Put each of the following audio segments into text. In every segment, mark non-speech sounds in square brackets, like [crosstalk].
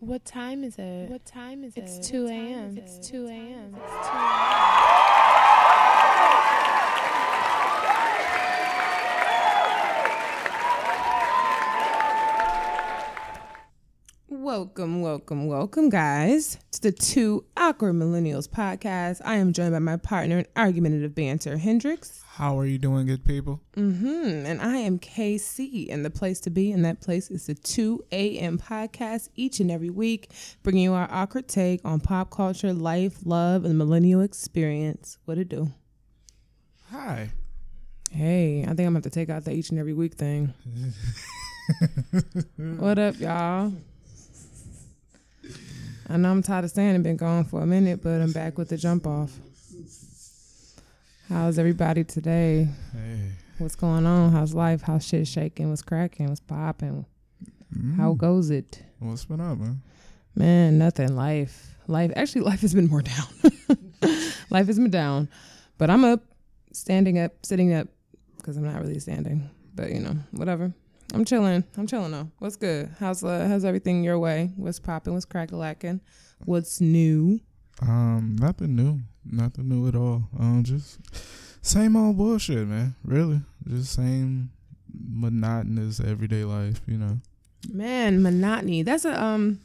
What time is it? What time is it? It's 2 a.m. It's 2 a.m. It's 2 Welcome, welcome, welcome, guys, to the Two Awkward Millennials podcast. I am joined by my partner in argumentative banter, Hendrix. How are you doing, good people? Mm-hmm. And I am KC, and the place to be, and that place is the 2 a.m. podcast each and every week, bringing you our awkward take on pop culture, life, love, and millennial experience. What it do? Hi. Hey, I think I'm have to take out the each and every week thing. [laughs] what up, y'all? I know I'm tired of staying and been gone for a minute, but I'm back with the jump off. How's everybody today? Hey. What's going on? How's life? How's shit shaking? What's cracking? What's popping? How Mm. goes it? What's been up, man? Man, nothing. Life. Life. Actually, life has been more down. [laughs] life has been down. But I'm up, standing up, sitting up, because I'm not really standing. But, you know, whatever. I'm chilling. I'm chilling though. What's good? How's uh, how's everything your way? What's popping? What's crackalacking? What's new? Um, nothing new. Nothing new at all. Um, just same old bullshit, man. Really, just same monotonous everyday life. You know. Man, monotony. That's a um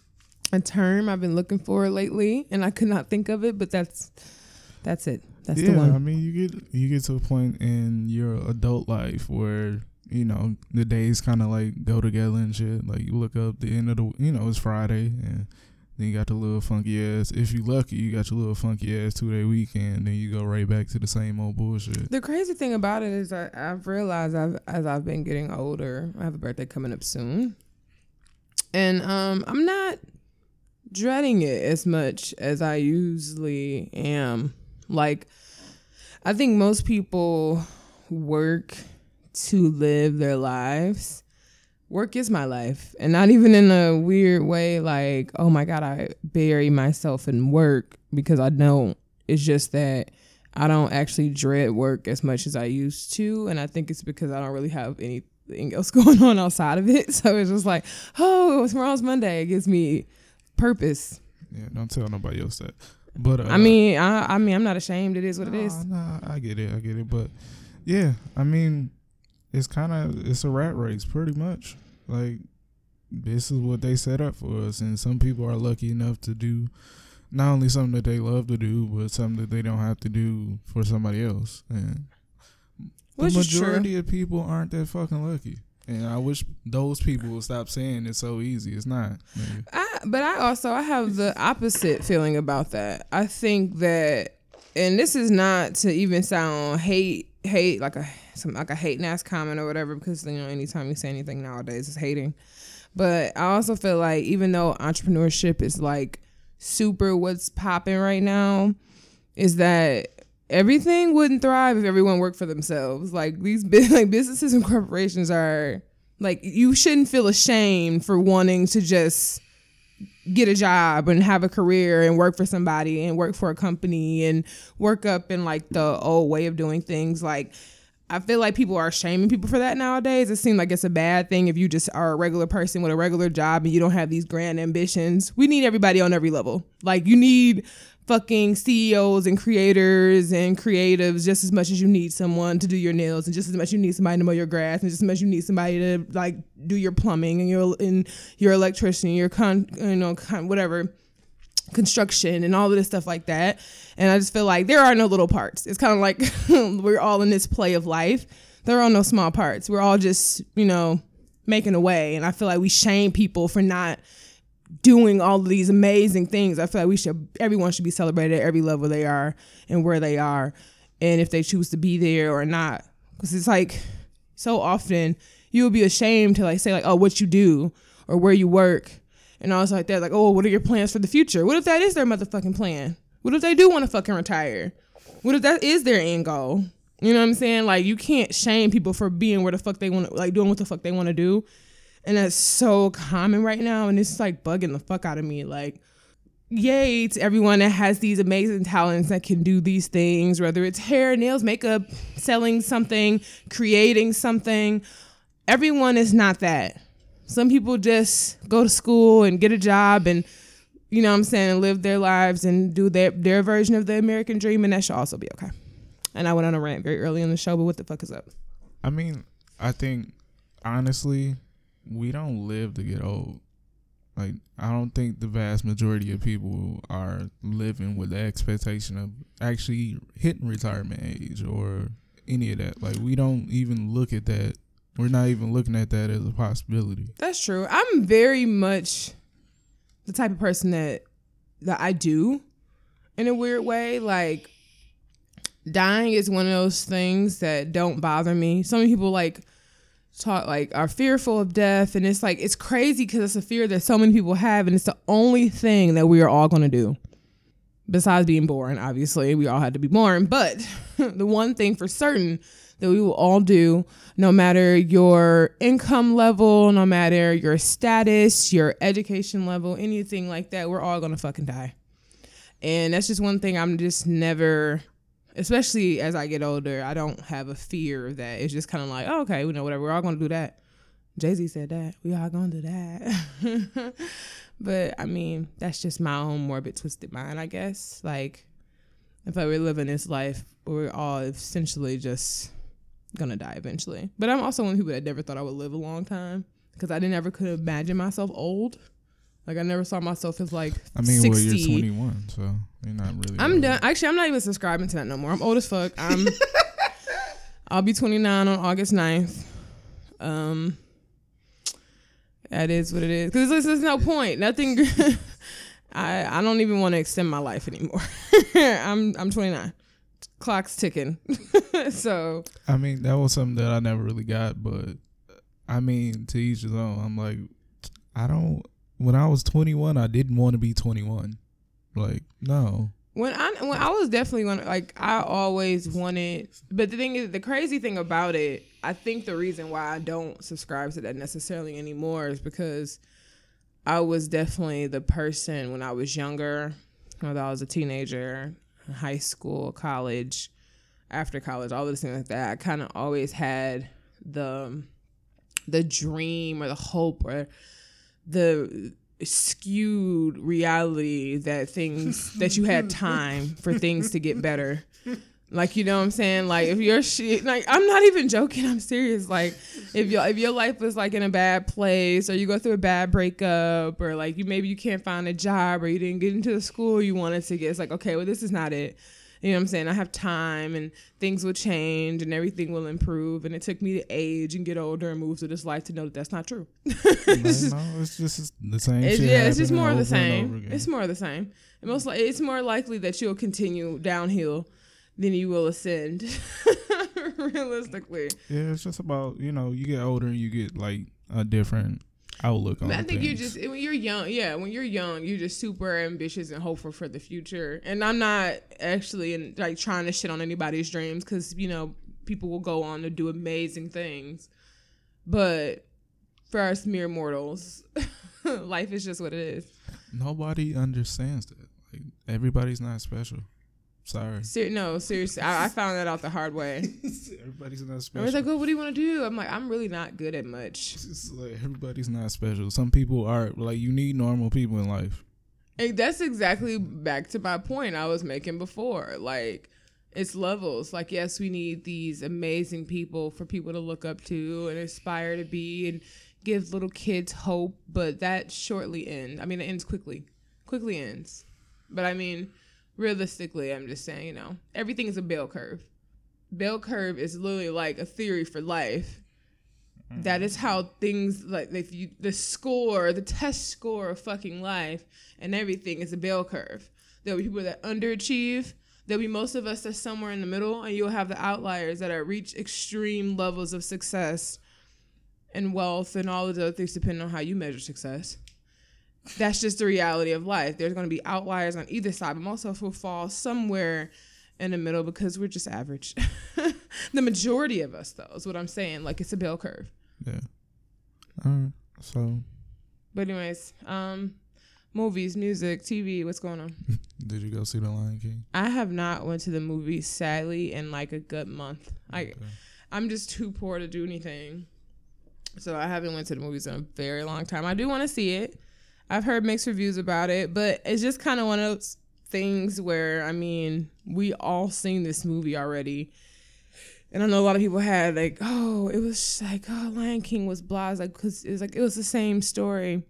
a term I've been looking for lately, and I could not think of it. But that's that's it. That's yeah, the one. I mean, you get you get to a point in your adult life where you know the days kind of like go together and shit. Like you look up the end of the, you know, it's Friday and. Then you got the little funky ass. If you lucky, you got your little funky ass two day weekend. Then you go right back to the same old bullshit. The crazy thing about it is I, I've realized I've, as I've been getting older, I have a birthday coming up soon, and um, I'm not dreading it as much as I usually am. Like, I think most people work to live their lives. Work is my life, and not even in a weird way. Like, oh my god, I bury myself in work because I don't. It's just that I don't actually dread work as much as I used to, and I think it's because I don't really have anything else [laughs] going on outside of it. So it's just like, oh, tomorrow's Monday. It gives me purpose. Yeah, don't tell nobody else that. But uh, I mean, I, I mean, I'm not ashamed. It is what it nah, is. Nah, I get it, I get it. But yeah, I mean, it's kind of it's a rat race, pretty much. Like this is what they set up for us, and some people are lucky enough to do not only something that they love to do, but something that they don't have to do for somebody else. And Which the majority of people aren't that fucking lucky. And I wish those people would stop saying it's so easy. It's not. I, but I also I have the opposite feeling about that. I think that, and this is not to even sound hate hate like a some like a hating ass comment or whatever because you know anytime you say anything nowadays it's hating. But I also feel like even though entrepreneurship is like super what's popping right now, is that everything wouldn't thrive if everyone worked for themselves. Like these [laughs] like businesses and corporations are like you shouldn't feel ashamed for wanting to just get a job and have a career and work for somebody and work for a company and work up in like the old way of doing things like I feel like people are shaming people for that nowadays. It seems like it's a bad thing if you just are a regular person with a regular job and you don't have these grand ambitions. We need everybody on every level. Like you need fucking CEOs and creators and creatives just as much as you need someone to do your nails and just as much you need somebody to mow your grass and just as much you need somebody to like do your plumbing and your and your electrician, your con you know con, whatever construction and all of this stuff like that. And I just feel like there are no little parts. It's kind of like [laughs] we're all in this play of life. There are no small parts. We're all just, you know, making a way. And I feel like we shame people for not doing all of these amazing things. I feel like we should everyone should be celebrated at every level they are and where they are and if they choose to be there or not. Cuz it's like so often you would be ashamed to like say like oh what you do or where you work and all stuff like that like oh what are your plans for the future? What if that is their motherfucking plan? What if they do want to fucking retire? What if that is their end goal? You know what I'm saying? Like you can't shame people for being where the fuck they want like doing what the fuck they want to do. And that's so common right now and it's like bugging the fuck out of me like yay to everyone that has these amazing talents that can do these things, whether it's hair, nails, makeup, selling something, creating something. Everyone is not that. Some people just go to school and get a job and you know what I'm saying, live their lives and do their their version of the American dream and that should also be okay. And I went on a rant very early in the show, but what the fuck is up? I mean, I think honestly, we don't live to get old. Like I don't think the vast majority of people are living with the expectation of actually hitting retirement age or any of that. Like we don't even look at that. We're not even looking at that as a possibility. That's true. I'm very much the type of person that that I do in a weird way. Like dying is one of those things that don't bother me. Some people like talk like are fearful of death and it's like it's crazy because it's a fear that so many people have and it's the only thing that we are all going to do besides being born obviously we all had to be born but [laughs] the one thing for certain that we will all do no matter your income level no matter your status your education level anything like that we're all to fucking die and that's just one thing i'm just never especially as I get older, I don't have a fear of that. It's just kind of like, oh, okay, you know, whatever. We're all gonna do that. Jay Z said that. We all gonna do that. [laughs] but I mean, that's just my own morbid, twisted mind, I guess. Like, if I were living this life, we're all essentially just gonna die eventually. But I'm also one of the people that never thought I would live a long time because I didn't ever could imagine myself old. Like I never saw myself as like. I mean, 60. well, you're 21, so you're not really. I'm old. done. Actually, I'm not even subscribing to that no more. I'm old as fuck. I'm. [laughs] I'll be 29 on August 9th. Um. That is what it is. Because there's, there's no point. Nothing. [laughs] I I don't even want to extend my life anymore. [laughs] I'm I'm 29. Clock's ticking. [laughs] so. I mean, that was something that I never really got, but I mean, to each his own. I'm like, I don't when I was 21, I didn't want to be 21. Like, no. When I when I was definitely going like I always wanted, but the thing is, the crazy thing about it, I think the reason why I don't subscribe to that necessarily anymore is because I was definitely the person when I was younger, whether I was a teenager, high school, college, after college, all those things like that. I kind of always had the the dream or the hope or the skewed reality that things that you had [laughs] time for things to get better. Like you know what I'm saying? Like if your shit like I'm not even joking, I'm serious. Like if your if your life was like in a bad place or you go through a bad breakup or like you maybe you can't find a job or you didn't get into the school you wanted to get, it's like, okay, well this is not it. You know what I'm saying? I have time and things will change and everything will improve. And it took me to age and get older and move through this life to know that that's not true. [laughs] it's, just, no, it's just the same. It's, yeah, it's just more of the same. It's more of the same. And most like it's more likely that you'll continue downhill than you will ascend. [laughs] Realistically. Yeah, it's just about you know you get older and you get like a different outlook on. I think you just when you're young, yeah, when you're young, you're just super ambitious and hopeful for the future. And I'm not actually in, like trying to shit on anybody's dreams because you know people will go on to do amazing things, but for us mere mortals, [laughs] life is just what it is. Nobody understands that. Like everybody's not special. Sorry. Ser- no, seriously, I, I, [laughs] found that out the hard way. [laughs] everybody's not special. I was like, "Well, what do you want to do?" I'm like, "I'm really not good at much." [laughs] It's like everybody's not special. Some people are like you need normal people in life. And that's exactly back to my point I was making before. Like, it's levels. Like, yes, we need these amazing people for people to look up to and aspire to be, and give little kids hope. But that shortly ends. I mean, it ends quickly. Quickly ends. But I mean realistically, I'm just saying, you know, everything is a bell curve. Bell curve is literally like a theory for life. Mm-hmm. That is how things like if you the score, the test score of fucking life and everything is a bell curve. There'll be people that underachieve. There'll be most of us that's somewhere in the middle, and you'll have the outliers that are reach extreme levels of success and wealth and all of the other things depending on how you measure success that's just the reality of life. There's going to be outliers on either side, but most of us will fall somewhere in the middle because we're just average. [laughs] the majority of us, though, is what I'm saying. Like it's a bell curve. Yeah. All right. So. But anyways, um, Movies, music, TV. What's going on? [laughs] Did you go see The Lion King? I have not went to the movies sadly in like a good month. I I'm just too poor to do anything. So I haven't went to the movies in a very long time. I do want to see it. I've heard mixed reviews about it, but it's just kind of one of those things where I mean, we all seen this movie already. And I know a lot of people had like, oh, it was like, oh, Lion King was blah, It's like because it was like it was the same story.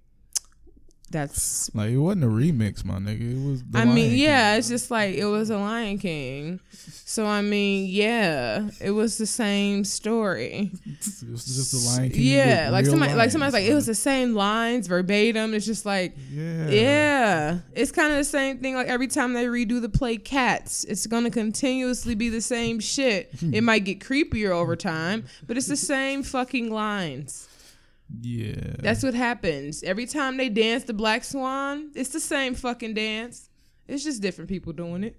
That's Like it wasn't a remix, my nigga. It was. The I mean, Lion yeah, King. it's just like it was a Lion King. So I mean, yeah, it was the same story. [laughs] It was just the Lion King. Yeah, like somebody, like somebody's like it was the same lines verbatim. It's just like, Yeah. yeah, it's kind of the same thing. Like every time they redo the play Cats, it's gonna continuously be the same shit. it [laughs] might get creepier over time, but it's the same fucking lines. Yeah. That's what happens every time they dance the Black Swan. It's the same fucking dance. It's just different people doing it.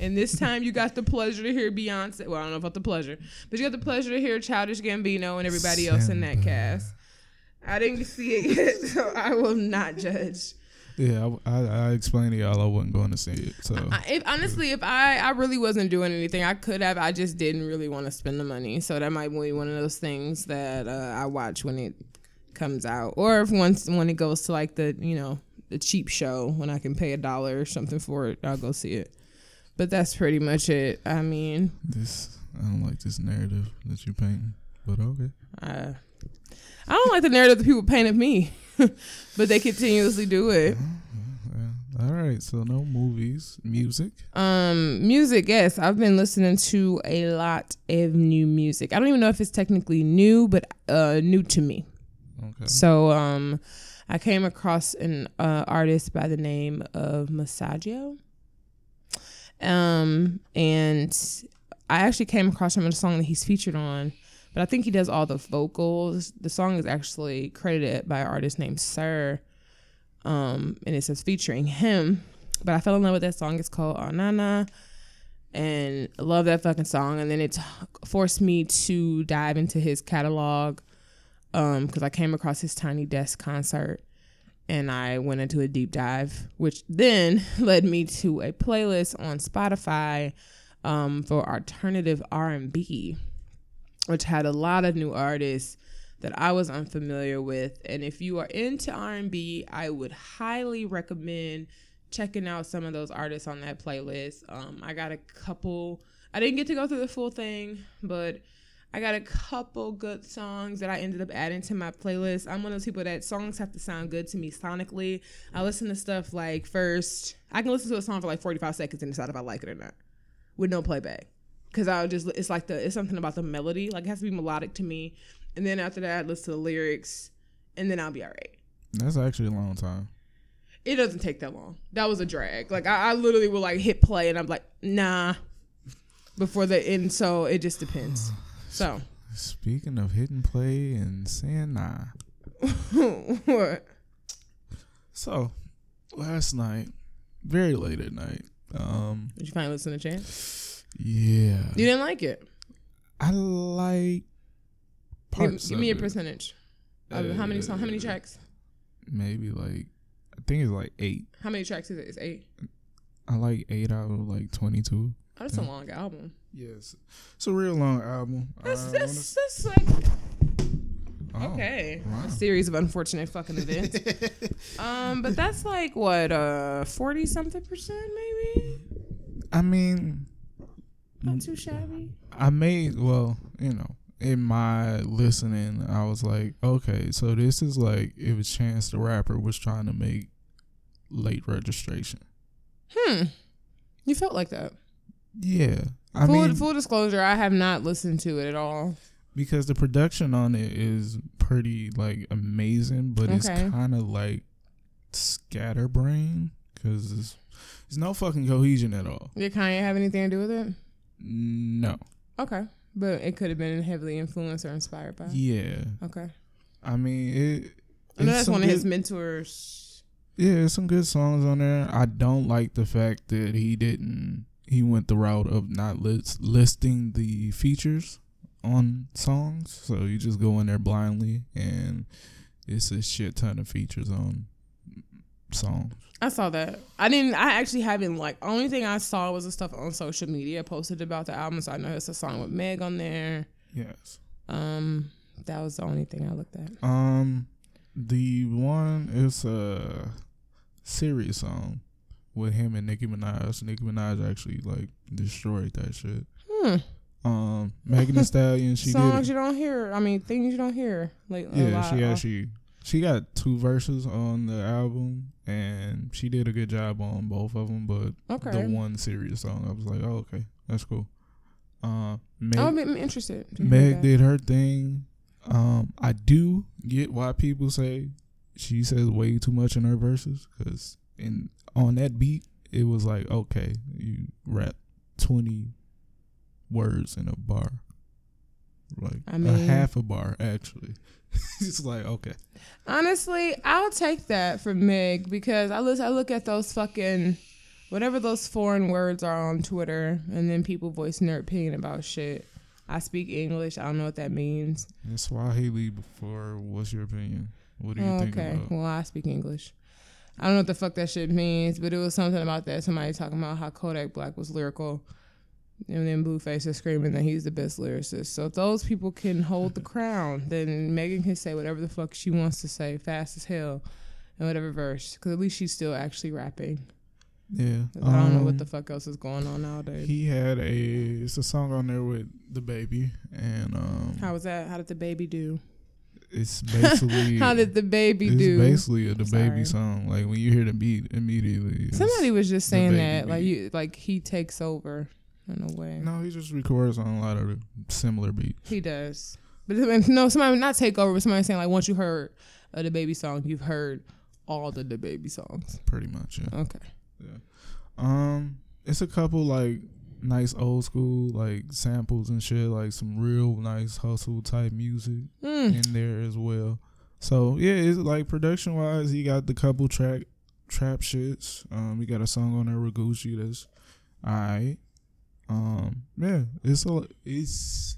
And this [laughs] time you got the pleasure to hear Beyonce. Well, I don't know about the pleasure, but you got the pleasure to hear Childish Gambino and everybody else in that cast. I didn't see it yet, [laughs] so I will not judge. Yeah, I, I, I explained to y'all I wasn't going to see it. So I, if, honestly, if I, I really wasn't doing anything, I could have. I just didn't really want to spend the money. So that might be one of those things that uh, I watch when it comes out, or if once when it goes to like the you know the cheap show when I can pay a dollar or something for it, I'll go see it. But that's pretty much it. I mean, this I don't like this narrative that you're painting. But okay. uh, I don't like the narrative that people paint of me, [laughs] but they continuously do it. All right. So no movies, music. Um, music, yes. I've been listening to a lot of new music. I don't even know if it's technically new, but uh new to me. Okay. So um I came across an uh, artist by the name of Masego. Um and I actually came across him in a song that he's featured on, but I think he does all the vocals. The song is actually credited by an artist named Sir. Um and it says featuring him. But I fell in love with that song. It's called Anana and love that fucking song. And then it forced me to dive into his catalog um because I came across his Tiny Desk concert and I went into a deep dive, which then [laughs] led me to a playlist on Spotify um for alternative R&B, which had a lot of new artists that I was unfamiliar with. And if you are into R&B, I would highly recommend checking out some of those artists on that playlist. Um, I got a couple. I didn't get to go through the full thing, but I got a couple good songs that I ended up adding to my playlist. I'm one of those people that songs have to sound good to me sonically. I listen to stuff like first. I can listen to a song for like 45 seconds and decide if I like it or not, with no playback. Cause I'll just it's like the it's something about the melody. Like it has to be melodic to me, and then after that, I listen to the lyrics, and then I'll be all right. That's actually a long time. It doesn't take that long. That was a drag. Like I, I literally will like hit play and I'm like, nah. Before the end, so it just depends. So Speaking of hitting play and saying nah. [laughs] what? So last night, very late at night. Um, Did you finally listen to Chance? yeah, You didn't like it. I like Give, parts. give me a it. percentage. Of how many songs? How many Uh, tracks? Maybe like I think it's like eight. How many tracks is it? It's eight. I like eight out of like twenty two. Oh, that's a long album. Yes, it's a real long album. That's I that's, that's like oh, okay. wow. A series of unfortunate fucking events. [laughs] um, but that's like what uh forty something percent maybe. I mean, Not too shabby. I made well, you know, in my listening, I was like, okay, so this is like if a Chance the Rapper was trying to make late registration. Hmm. You felt like that. Yeah, I full, mean, full disclosure, I have not listened to it at all. because the production on it is pretty like amazing, but it's kind of like scatterbrain because there's, there's no fucking cohesion at all. Did Kanye have anything to do with it? No, Okay. But it could have been heavily influenced or inspired by. yeah, Okay. I mean it. I know that's one of his mentors. Yeah, there's some good songs on there. I don't like the fact that he didn't. He went the route of not list, listing the features on songs, so you just go in there blindly, and it's a shit ton of features on songs. I saw that. I didn't. I actually haven't like. Only thing I saw was the stuff on social media posted about the album. So I know it's a song with Meg on there. Yes. Um, that was the only thing I looked at. Um, the one is a series song with him and Nicki Minaj. Nicki Minaj actually like destroyed that shit. Hmm. Um, Megan Thee [laughs] Stallion, she Songs you don't hear. I mean, things you don't hear. Like a Yeah, she actually she got two verses on the album, and she did a good job on both of them. But Okay. the one serious song, I was like, oh okay, that's cool. Uh, Meg, I would be interested. Meg did her thing. Um, I do get why people say she says way too much in her verses because in on that beat it was like okay, you rap twenty words in a bar, like I a mean- a half a bar actually. [laughs] it's like okay, Honestly, I'll take that from Meg because I look I look at those fucking whatever those foreign words are on Twitter and then people voicing their opinion about shit. I speak English. I don't know what that means. it's Swahili. Before, what's your opinion? What do you Oh, think okay. about? Well, I speak English. I don't know what the fuck that shit means, but it was something about that. Somebody talking about how Kodak Black was lyrical. And then Blueface is screaming that he's the best lyricist. So if those people can hold the crown, then Megan can say whatever the fuck she wants to say, fast as hell, and whatever verse. Because at least she's still actually rapping. Yeah, I don't know what um, the fuck else is going on nowadays. He had a it's a song on there with DaBaby and um How was that? How did the baby do? It's basically [laughs] How did DaBaby do it's do? basically a the Sorry. baby song. Like when you hear the beat immediately. Somebody was just saying that, like you, like he takes over in a way. No, he just records on a lot of similar beats. He does. But [laughs] no, somebody not take over, but somebody saying like once you heard DaBaby song, you've heard all the DaBaby songs. Pretty much, yeah. Okay. Yeah. Um it's a couple like nice old school like samples and shit, like some real nice hustle type music Mm. in there as well. So yeah, it's like production wise, he got the couple track trap shits. Um, he got a song on there with Gucci that's alright. Um, yeah, it's a it's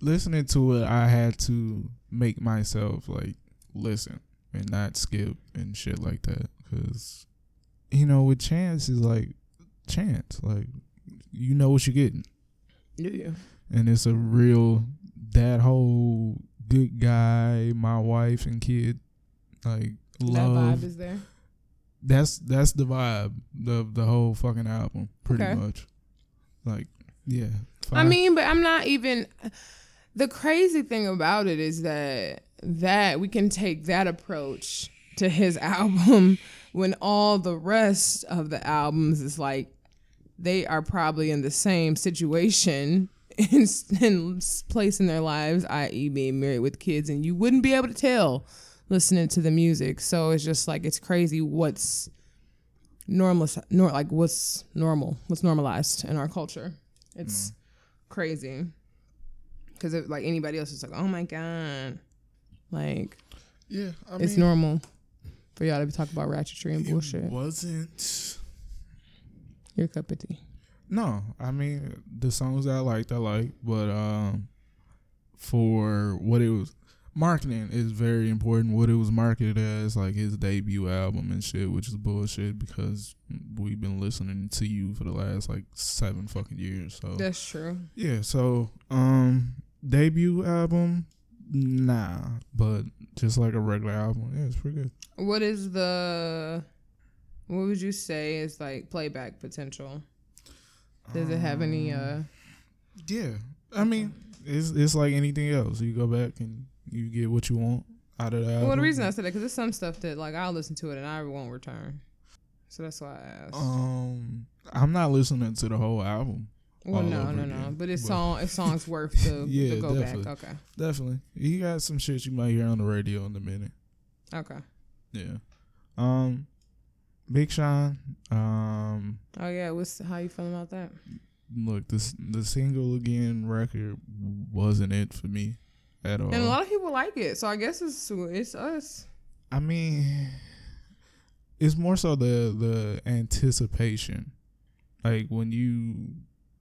listening to it. I had to make myself like listen and not skip and shit like that because you know with chance is like chance like you know what you're getting Yeah. and it's a real that whole good guy, my wife and kid, like That love. vibe is there. that's that's the vibe of the whole fucking album, pretty Okay. much. Like, yeah. I mean, but I'm not even. The crazy thing about it is that that we can take that approach to his [laughs] album when all the rest of the albums is like they are probably in the same situation [laughs] in, in place in their lives, i.e., being married with kids, and you wouldn't be able to tell listening to the music. So it's just like it's crazy what's normal, nor like what's normal, what's normalized in our culture. It's mm-hmm. crazy because like anybody else is like, oh my god, like yeah, I it's mean, normal for y'all to be talking about ratchetry and bullshit. it bullshit. wasn't. Your cup of tea. No, I mean the songs that I liked, I like, but um, for what it was, marketing is very important. What it was marketed as, like his debut album and shit, which is bullshit because we've been listening to you for the last like seven fucking years. So That's true. yeah, so um, debut album, nah, but just like a regular album, yeah, it's pretty good. What is the what would you say is like playback potential? Does it have any uh Yeah, I mean, it's it's like anything else. You go back and you get what you want out of album. well the reason I said that because there's some stuff that like I'll listen to it and I won't return. So that's why I asked. Um, I'm not listening to the whole album. well no, no, no. But it's but- song it's songs [laughs] worth the, Yeah, the go definitely. back. Okay. Definitely, you got some shit you might hear on the radio in a minute. Okay. Yeah. Um, Big Sean. Um, Oh yeah, what's how you feeling about that? look, this the single again record wasn't it for me at all. And a lot of people like it, so I guess it's it's us. I mean, it's more so the the anticipation, like when you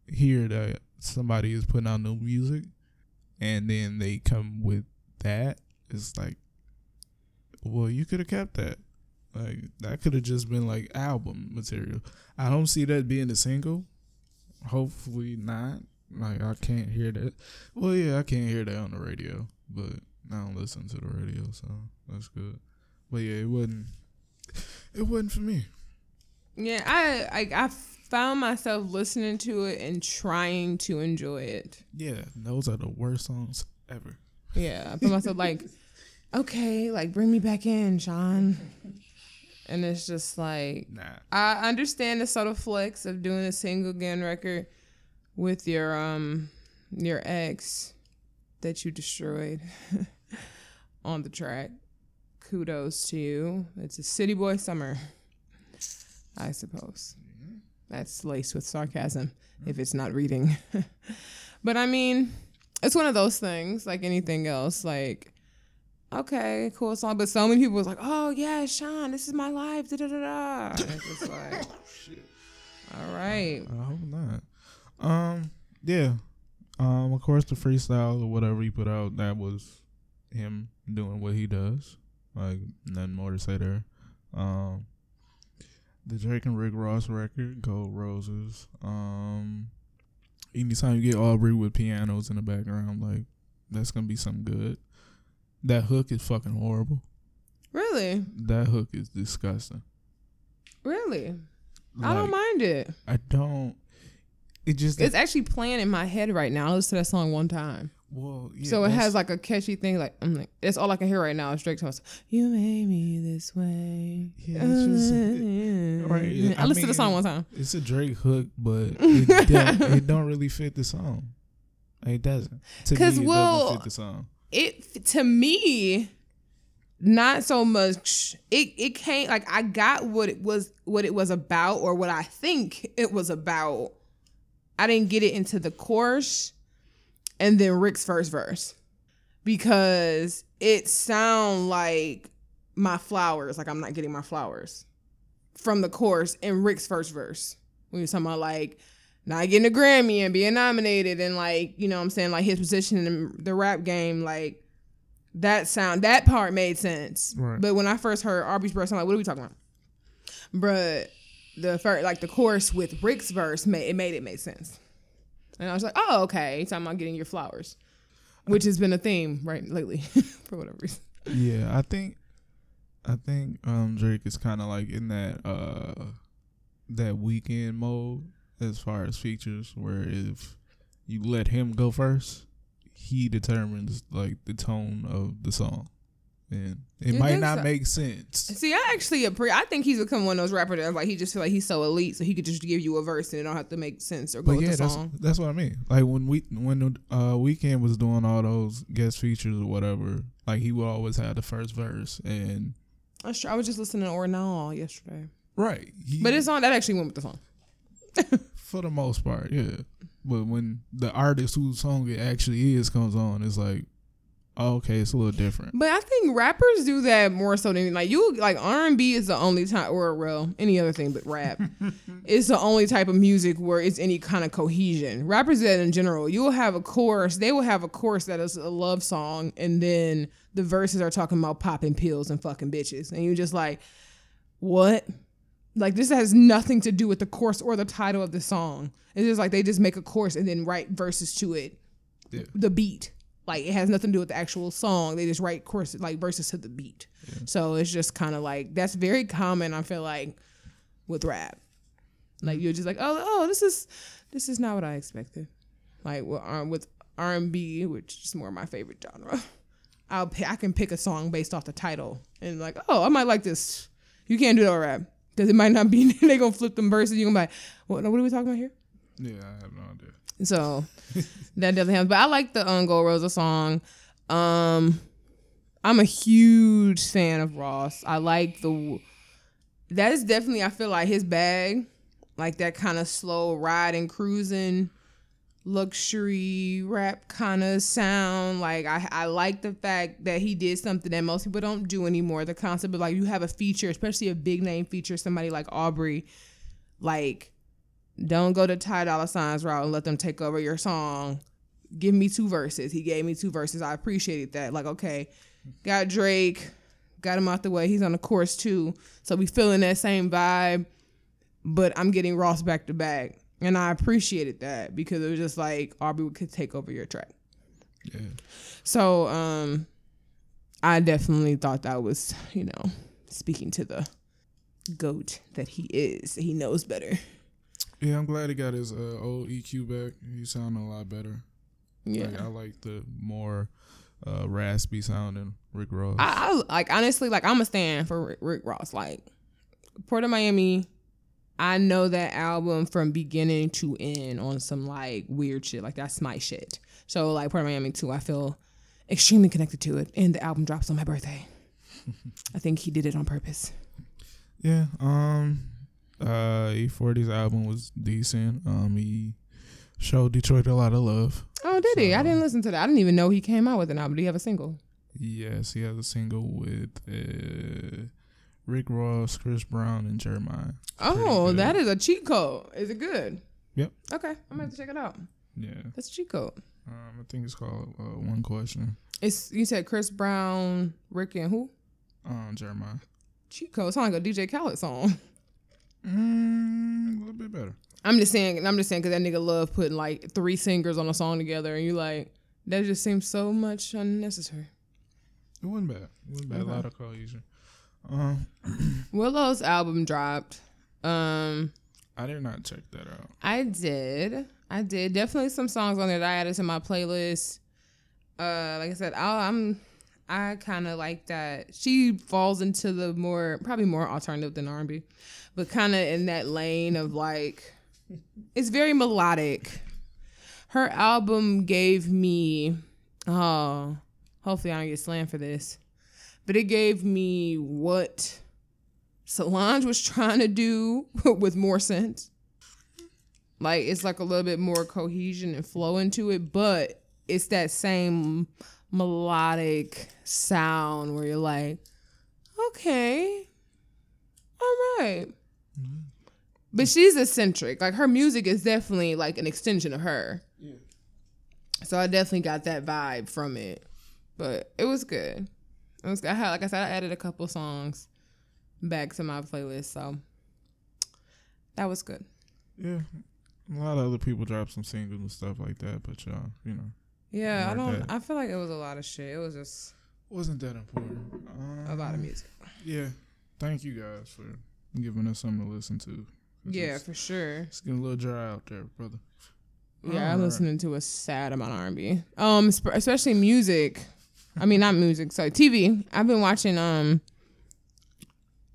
hear that somebody is putting out new music, and then they come with that. It's like, well, you could have kept that. Like that could have just been like album material. I don't see that being a single. Hopefully not. Like I can't hear that. Well, yeah, I can't hear that on the radio, but I don't listen to the radio, so that's good. But yeah, it wasn't. It wasn't for me. Yeah, I I, I found myself listening to it and trying to enjoy it. Yeah, those are the worst songs ever. Yeah, I put myself like, [laughs] okay, like bring me back in, Sean. And it's just like, Nah. I understand the subtle flex of doing a single again record with your um your ex that you destroyed [laughs] on the track. Kudos to you. It's a city boy summer, I suppose. That's laced with sarcasm if it's not reading. [laughs] but I mean, it's one of those things like anything else. Like, okay, cool song. But so many people was like, oh yeah, Sean, this is my life. Da da da da. And It's just [laughs] like, all right. I hope not. Um, yeah. Um, of course, the freestyle or whatever he put out, that was him doing what he does. Like nothing more to say there. Um, the Drake and Rick Ross record, Gold Roses. Um, anytime you get Aubrey with pianos in the background, like that's gonna be something good. That hook is fucking horrible. Really, That hook is disgusting. really, I don't mind it. I don't. It just It's actually playing in my head right now. I listened to that song one time. well, yeah, so it has like a catchy thing. Like I'm like, that's all I can hear right now. Is Drake talking. You made me this way. Yeah, it's just- mm-hmm. right, I, I listened to the song one time. It's a Drake hook, but [laughs] it, don't, it don't really fit the song. It doesn't. To 'Cause, me, it well, doesn't fit the song. It to me, not so much. It it came like I got what it was what it was about or what I think it was about. I didn't get it into the course and then Rick's first verse because it sound like my flowers, like I'm not getting my flowers from the course in Rick's first verse. When you're talking about like not getting a Grammy and being nominated and like, you know what I'm saying, like his position in the rap game, like that sound that part made sense. Right. But when I first heard Aubrey's verse, I'm like, what are we talking about? But the first like the chorus with Rick's verse made it made it make sense. And I was like, oh, okay. You're talking about getting your flowers. Which has been a theme, right, lately, [laughs] for whatever reason. Yeah, I think, I think um Drake is kind of like in that uh that Weeknd mode as far as features, where if you let him go first, he determines like the tone of the song, and it You might not so? make sense. See, I actually appre- I think he's become one of those rappers that like he just feel like he's so elite, so he could just give you a verse and it don't have to make sense or go But with yeah, the that's song. that's what I mean. Like when we when uh Weeknd was doing all those guest features or whatever, like he would always have the first verse and I was just listening to Or Nah yesterday, right. He, but it's on that actually went with the song. [laughs] for the most part, yeah. But when the artist whose song it actually is comes on, it's like, oh, okay, it's a little different. But I think rappers do that more so than like you like R and B is the only time or well any other thing but rap. [laughs] it's the only type of music where it's any kind of cohesion. Rappers that in general, you will have a chorus. They will have a chorus that is a love song, and then the verses are talking about popping pills and fucking bitches, and you're just like, what? Like this has nothing to do with the course or the title of the song. It's just like they just make a course and then write verses to it Yeah. the beat. Like it has nothing to do with the actual song. They just write courses like verses to the beat. So it's just kind of like that's very common. I feel like with rap, like you're just like, oh, oh, this is this is not what I expected. Like with R with R and B, which is more my favorite genre. I'll I can pick a song based off the title and like, oh, I might like this. You can't do that with rap because it might not be. [laughs] they gonna flip them verses. You gonna be like, what? What are we talking about here? Yeah, I have no idea. So [laughs] that doesn't happen. But I like the um, Gold Rosa song. Um, I'm a huge fan of Ross. I like the. That's definitely I feel like his bag, like that kind of slow riding, cruising, luxury rap kind of sound. Like I I like the fact that he did something that most people don't do anymore. The concept of like you have a feature, especially a big name feature, somebody like Aubrey, like don't go to Ty Dolla Sign's route and let them take over your song. Give me two verses. He gave me two verses. I appreciated that. Like, okay, got Drake, got him out the way. He's on the course too, so we feeling that same vibe. But I'm getting Ross back to back, and I appreciated that because it was just like Aubrey could take over your track. Yeah. So um, I definitely thought that was you know speaking to the goat that he is. He knows better. Yeah, I'm glad he got his uh, old EQ back. He sounded a lot better. Yeah. Like, I like the more uh, raspy sounding Rick Ross. I, I like honestly like I'm a stand for Rick, Rick Ross. Like Port of Miami, I know that album from beginning to end on some like weird shit. Like that's my shit. So like Port of Miami too, I feel extremely connected to it. And the album drops on my birthday. I think he did it on purpose. Yeah. Um. Uh. E40's album was decent. Um. He showed Detroit a lot of love. Oh, did he? I didn't listen to that. I didn't even know he came out with an album. Do you have a single? Yes, he has a single with uh, Rick Ross, Chris Brown, and Jeremih. Oh, that is a cheat code. Is it good? Yep. Okay, I'm gonna have to check it out. Yeah. That's a cheat code. Um. I think it's called uh, One Question. It's you said Chris Brown, Rick, and who? Um. Jeremih. Cheat code. Sound like a DJ Khaled song. [laughs] Mm, a little bit better. I'm just saying. I'm just saying because that nigga love putting like three singers on a song together, and you like that just seems so much unnecessary. It wasn't bad. It wasn't bad. Okay. A lot of cohesion. Um. [clears throat] Willow's album dropped. Um, I did not check that out. I did. I did. Definitely some songs on there that I added to my playlist. Uh, like I said, I, I'm. I kind of like that. She falls into the more, probably more alternative than R&B, but kind of in that lane of like, it's very melodic. Her album gave me, oh, hopefully I don't get slammed for this, but it gave me what Solange was trying to do [laughs] with more sense. Like it's like a little bit more cohesion and flow into it, but it's that same melodic sound where you're like, okay, all right. Mm-hmm. But she's eccentric. Like her music is definitely like an extension of her. Yeah. So I definitely got that vibe from it. But it was good. Was. I had, like I said, I added a couple songs back to my playlist, so that was good. Yeah. A lot of other people dropped some singles and stuff like that, but y'all, you know, Yeah, I don't. that. I feel like it was a lot of shit. It was just wasn't that important. Um, a lot of music. Yeah. Thank you guys for giving us something to listen to. Yeah, for sure. it's getting a little dry out there, brother. Yeah, I'm listening to a sad amount of R&B. Um, sp- especially music. I mean, not music. Sorry, TV. I've been watching. Um,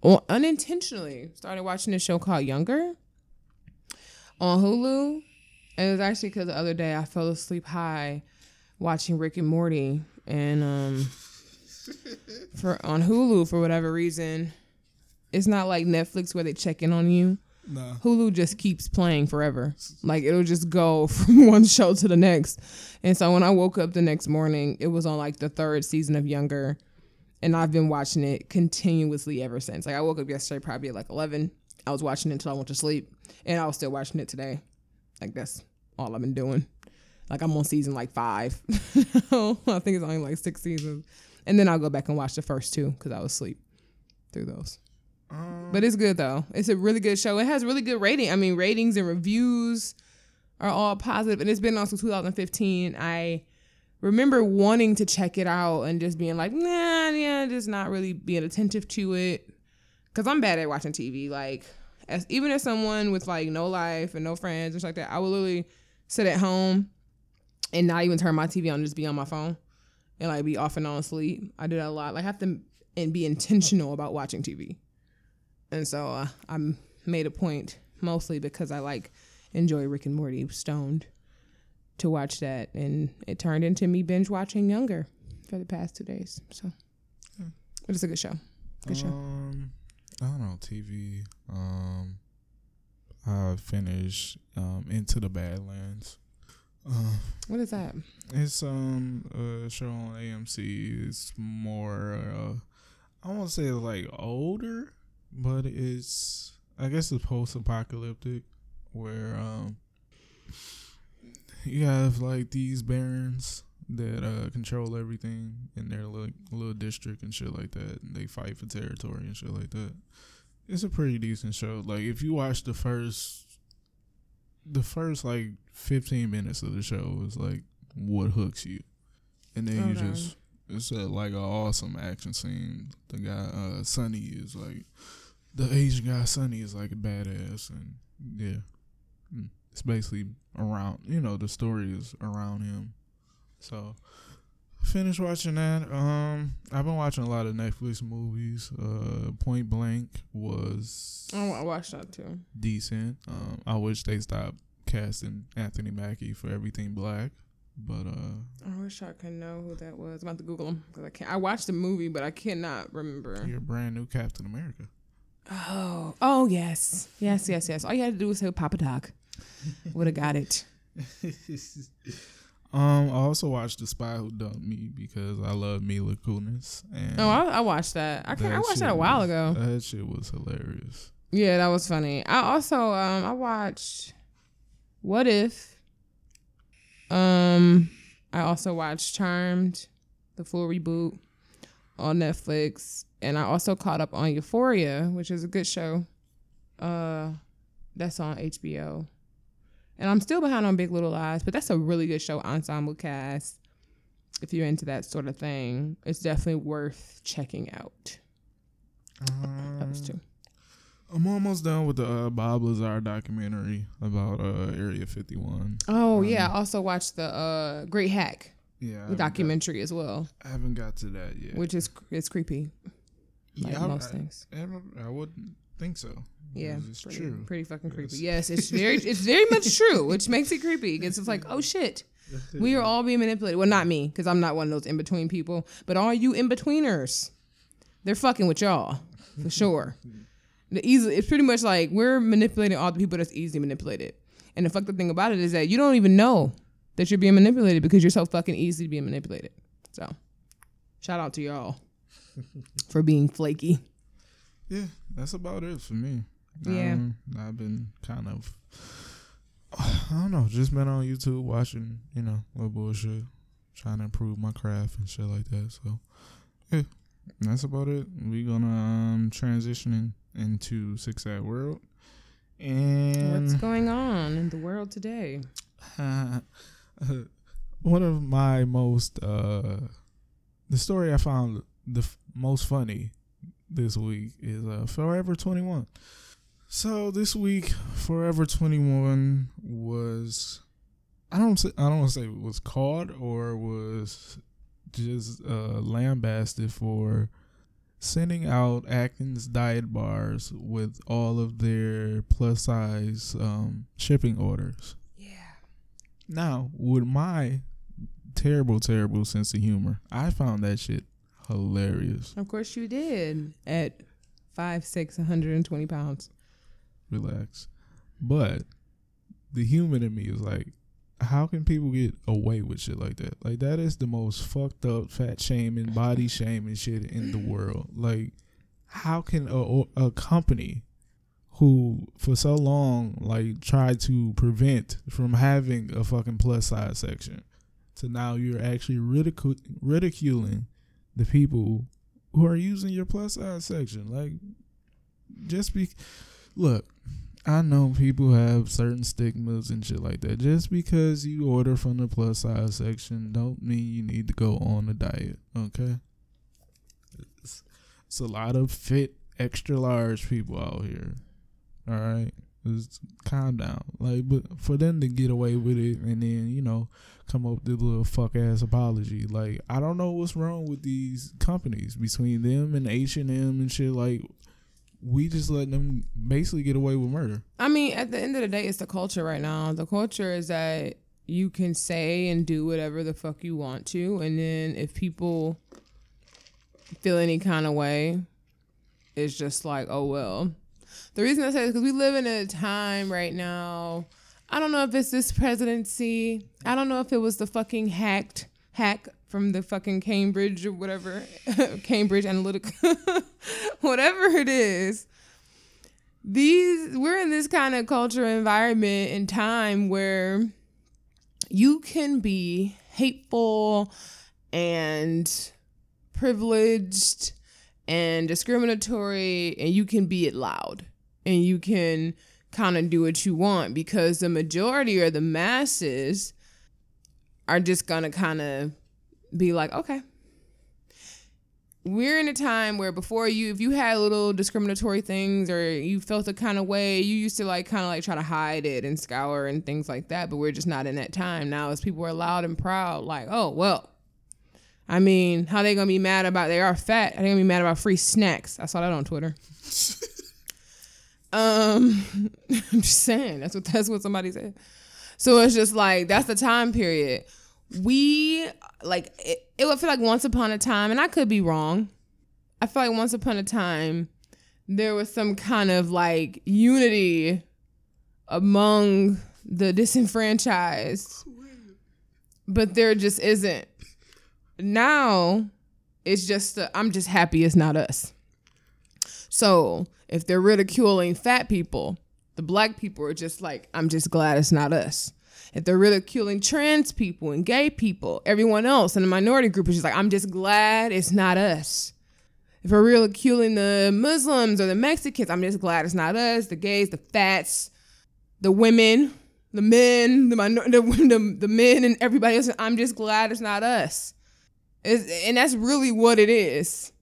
well, unintentionally started watching a show called Younger on Hulu. And it was actually because the other day I fell asleep high watching Rick and Morty, and um, for on Hulu for whatever reason, it's not like Netflix where they check in on you. Nah. Hulu just keeps playing forever. Like it'll just go [laughs] from one show to the next. And so when I woke up the next morning, it was on like the third season of Younger. And I've been watching it continuously ever since. Like I woke up yesterday probably at like 11. I was watching it until I went to sleep. And I was still watching it today. Like that's all I've been doing. Like I'm on season like five. [laughs] I think it's only like six seasons. And then I'll go back and watch the first two because I was asleep through those. But it's good though. It's a really good show. It has really good rating. I mean, ratings and reviews are all positive, and it's been on since 2015. I remember wanting to check it out and just being like, nah, yeah, just not really being attentive to it. Cause I'm bad at watching TV. Like, as even as someone with like no life and no friends and like that, I would literally sit at home and not even turn my TV on, just be on my phone and like be off and on sleep. I do that a lot. Like, I have to and be intentional about watching TV. And so uh, I made a point, mostly because I like enjoy Rick and Morty stoned, to watch that, and it turned into me binge watching Younger for the past two days. So, but it's a good show. Good show. Um, I don't know TV. Um, I finished um Into the Badlands. Uh, What is that? it's um a show on AMC. It's more uh, I won't say it's like older, but it's I guess it's post apocalyptic where um you have like these barons that uh, control everything in their little, little district and shit like that. And they fight for territory and shit like that. It's a pretty decent show. Like if you watch the first, the first like fifteen minutes of the show is like what hooks you, and then you Okay. just it's a, like an awesome action scene. The guy uh, Sonny is like the Asian guy. Sonny is like a badass, and yeah, Mm. it's basically around. You know, the story is around him. So finished watching that. Um, I've been watching a lot of Netflix movies. Uh, Point Blank was Oh, I watched that too. decent. Um, I wish they stopped casting Anthony Mackie for everything black, but uh, I wish I could know who that was. I'm about to Google him because I can't. I watched the movie, but I cannot remember. you're brand new Captain America. Oh, oh yes, yes, yes, yes. All you had to do was say Papa Doc. Would have got it. [laughs] Um, I also watched The Spy Who Dumped Me because I love Mila Kunis. And Oh, I, I watched that. I can't. I watched that a while was- ago. That shit was hilarious. Yeah, that was funny. I also um I watched What If. Um I also watched Charmed, the full reboot on Netflix, and I also caught up on Euphoria, which is a good show. Uh that's on HBO. And I'm still behind on Big Little Lies, but that's a really good show, ensemble cast. If you're into that sort of thing, it's definitely worth checking out. Those two. I'm almost done with the uh, Bob Lazar documentary about uh, Area 51. Oh yeah, I also watched the uh, Great Hack Yeah, I got- documentary as well, I haven't got to that yet. which is it's creepy, like yeah, I- most I, things. I, I wouldn't think so. Yeah, it's pretty, true. pretty fucking creepy. Yes. Yes, it's very it's very much [laughs] true, which makes it creepy. Because it's like, oh shit, we are all being manipulated. Well, not me, because I'm not one of those in between people, but all you in betweeners, they're fucking with y'all for sure. [laughs] The easy, it's pretty much like we're manipulating all the people that's easily manipulated. And the fucked up thing about it is that you don't even know that you're being manipulated because you're so fucking easy to be manipulated. So, shout out to y'all [laughs] for being flaky. Yeah, that's about it for me. Yeah. Um, I've been kind of, [sighs] I don't know, just been on YouTube watching, you know, little bullshit, trying to improve my craft and shit like that. So, yeah, that's about it. we gonna um transition in, into Sick Sad World. And What's going on in the world today? [laughs] one of my most uh the story I found the f- most funny this week is uh Forever 21. So this week Forever 21 was I don't say, I don't want to say it was caught or was just uh lambasted for sending out Atkins diet bars with all of their plus size um shipping orders. Yeah. Now, with my terrible, terrible sense of humor, I found that shit hilarious. Of course you did. At five, six, 120 pounds. Relax. But the human in me is like, how can people get away with shit like that? Like that is the most fucked up fat shaming, body shaming shit in the world. Like, how can a, a company who for so long like tried to prevent from having a fucking plus size section to now you're actually ridicu- ridiculing the people who are using your plus size section like just be look I know people have certain stigmas and shit like that. Just because you order from the plus size section don't mean you need to go on a diet, okay? It's, it's a lot of fit extra large people out here. All right? Just calm down. Like but for them to get away with it and then, you know, come up with a little fuck ass apology. Like I don't know what's wrong with these companies between them and H and M and shit like we just letting them basically get away with murder. I mean, at the end of the day, it's the culture right now. The culture is that you can say and do whatever the fuck you want to. And then if people feel any kind of way, it's just like, oh, well. The reason I say this because we live in a time right now. I don't know if it's this presidency. I don't know if it was the fucking hacked hack from the fucking Cambridge or whatever, [laughs] Cambridge Analytica, [laughs] whatever it is. These we're in this kind of culture environment and time where you can be hateful and privileged and discriminatory and you can be it loud and you can kind of do what you want because the majority or the masses are just going to kind of be like, okay. We're in a time where before you, if you had little discriminatory things or you felt a kind of way, you used to like kind of like try to hide it and scour and things like that. But we're just not in that time now. As people are loud and proud, like, oh well, I mean, how they gonna be mad about they are fat? Are they gonna be mad about free snacks? I saw that on Twitter. [laughs] um, [laughs] I'm just saying that's what that's what somebody said. So it's just like that's the time period. We like it, it would feel like once upon a time, and I could be wrong. I feel like once upon a time there was some kind of like unity among the disenfranchised, but there just isn't. Now it's just i I'm just happy it's not us. So if they're ridiculing fat people, the black people are just like, I'm just glad it's not us. If they're ridiculing trans people and gay people, everyone else in the minority group is just like, I'm just glad it's not us. If we're ridiculing the Muslims or the Mexicans, I'm just glad it's not us. The gays, the fats, the women, the men, the minor- [laughs] the, the, the men, and everybody else. I'm just glad it's not us. It's, and that's really what it is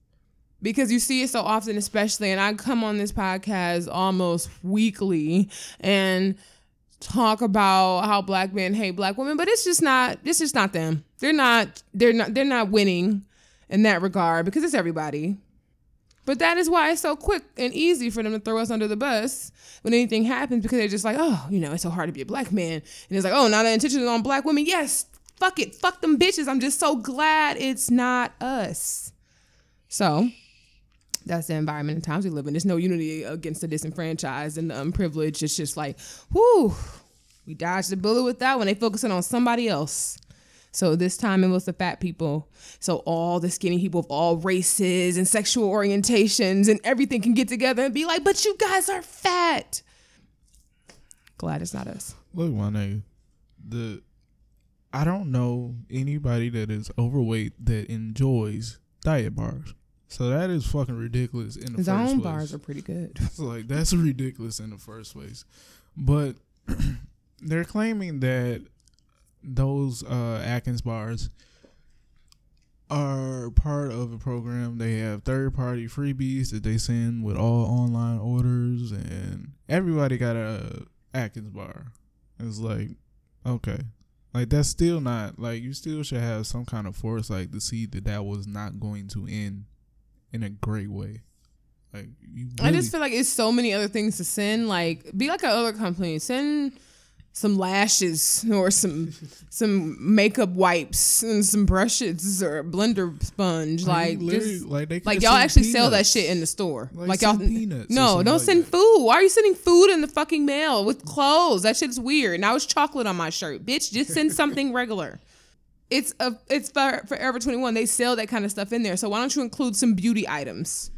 because you see it so often, especially. And I come on this podcast almost weekly and talk about how black men hate black women, but it's just not. It's just not them. They're not. They're not. They're not winning in that regard because it's everybody. But that is why it's so quick and easy for them to throw us under the bus when anything happens because they're just like, oh, you know, it's so hard to be a black man. And it's like, oh, now the intention is on black women. Yes, fuck it. Fuck them bitches. I'm just so glad it's not us. So that's the environment and times we live in. There's no unity against the disenfranchised and the unprivileged. It's just like, whoo, we dodged the bullet with that when they focusing on somebody else. So this time it was the fat people. So all the skinny people of all races and sexual orientations and everything can get together and be like, but you guys are fat. Glad it's not us. Look, my nigga, the I don't know anybody that is overweight that enjoys diet bars. So that is fucking ridiculous in the Zone first place. bars are pretty good. [laughs] So like that's ridiculous in the first place. But [clears throat] they're claiming that those uh, Atkins bars are part of a program. They have third party freebies that they send with all online orders, and everybody got a Atkins bar. It's like, okay, like that's still not like you still should have some kind of foresight to see that that was not going to end in a great way. Like you, I just feel like it's so many other things to send. Like, be like another company. Send some lashes [laughs] or some some makeup wipes and some brushes or a blender sponge. Like, literally- just like they like y'all actually sell that shit in the store. Like, Like, y'all, peanuts no, don't send that. food. Why are you sending food in the fucking mail with clothes? That shit's weird. Now it's chocolate on my shirt, bitch. Just send something regular. It's a it's for Forever Twenty One. They sell that kind of stuff in there. So why don't you include some beauty items?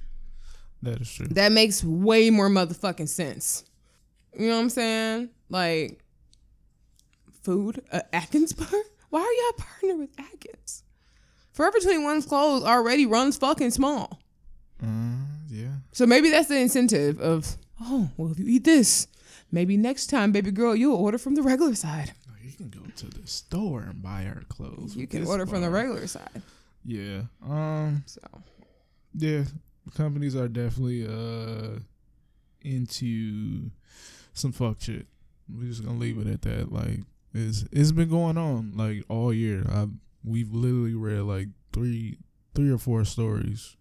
That is true. That makes way more motherfucking sense. You know what I'm saying? Like food, uh, Atkins bar. [laughs] Why are y'all partner with Atkins? Forever 21's clothes already runs fucking small. Uh, yeah. So maybe that's the incentive of, oh, well, if you eat this, maybe next time, baby girl, you'll order from the regular side. Can go to the store and buy our clothes. You can order from the regular side. Yeah. Um. So Yeah. Companies are definitely uh into some fuck shit. We're just gonna leave it at that. Like it's it's been going on like all year. I we've literally read like three three or four stories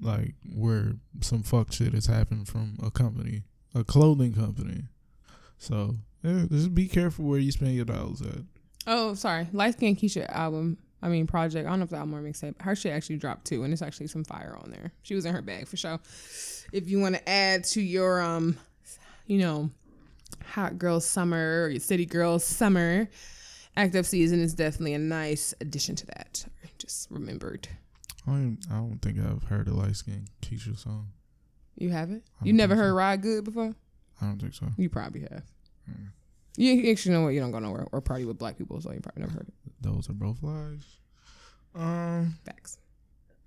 like where some fuck shit has happened from a company, a clothing company. So yeah, just be careful where you spend your dollars at. Oh, sorry. Light Skin Keisha album. I mean, project. I don't know if the album or mixtape. Her shit actually dropped too, and it's actually some fire on there. She was in her bag for sure. If you want to add to your um, you know, hot girl summer or your city girl summer, Act Up season is definitely a nice addition to that. Just remembered. I don't, I don't think I've heard a light skin Keisha song. You haven't? You never think so. heard Ride Good before? I don't think so. You probably have. Mm. You actually know what? You don't go nowhere or party with black people, so you probably never heard it. Those are both lies. Um, Facts.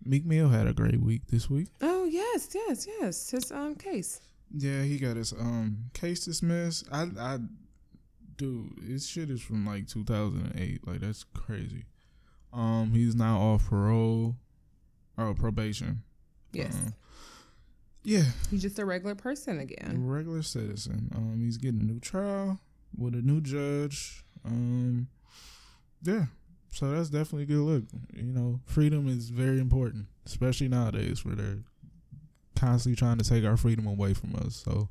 Meek Mill had a great week this week. Oh yes, yes, yes. His um case. Yeah, he got his um case dismissed. I I dude, his shit is from like 2008. Like that's crazy. Um, he's now off parole or probation. Yes. Uh, yeah, He's just a regular person a again. regular citizen. Um, he's getting a new trial with a new judge. Um, yeah. So that's definitely a good look. You know, freedom is very important, especially nowadays where they're constantly trying to take our freedom away from us. So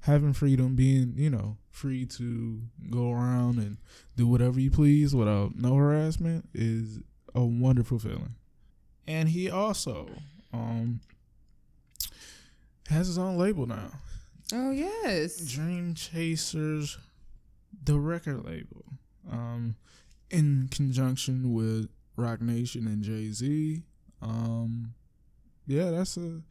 having freedom, being, you know, free to go around and do whatever you please without no harassment is a wonderful feeling. And he also um has his own label now. Oh yes. Dream Chasers, the record label, um, in conjunction with Roc Nation and Jay Z. Um, yeah, that's a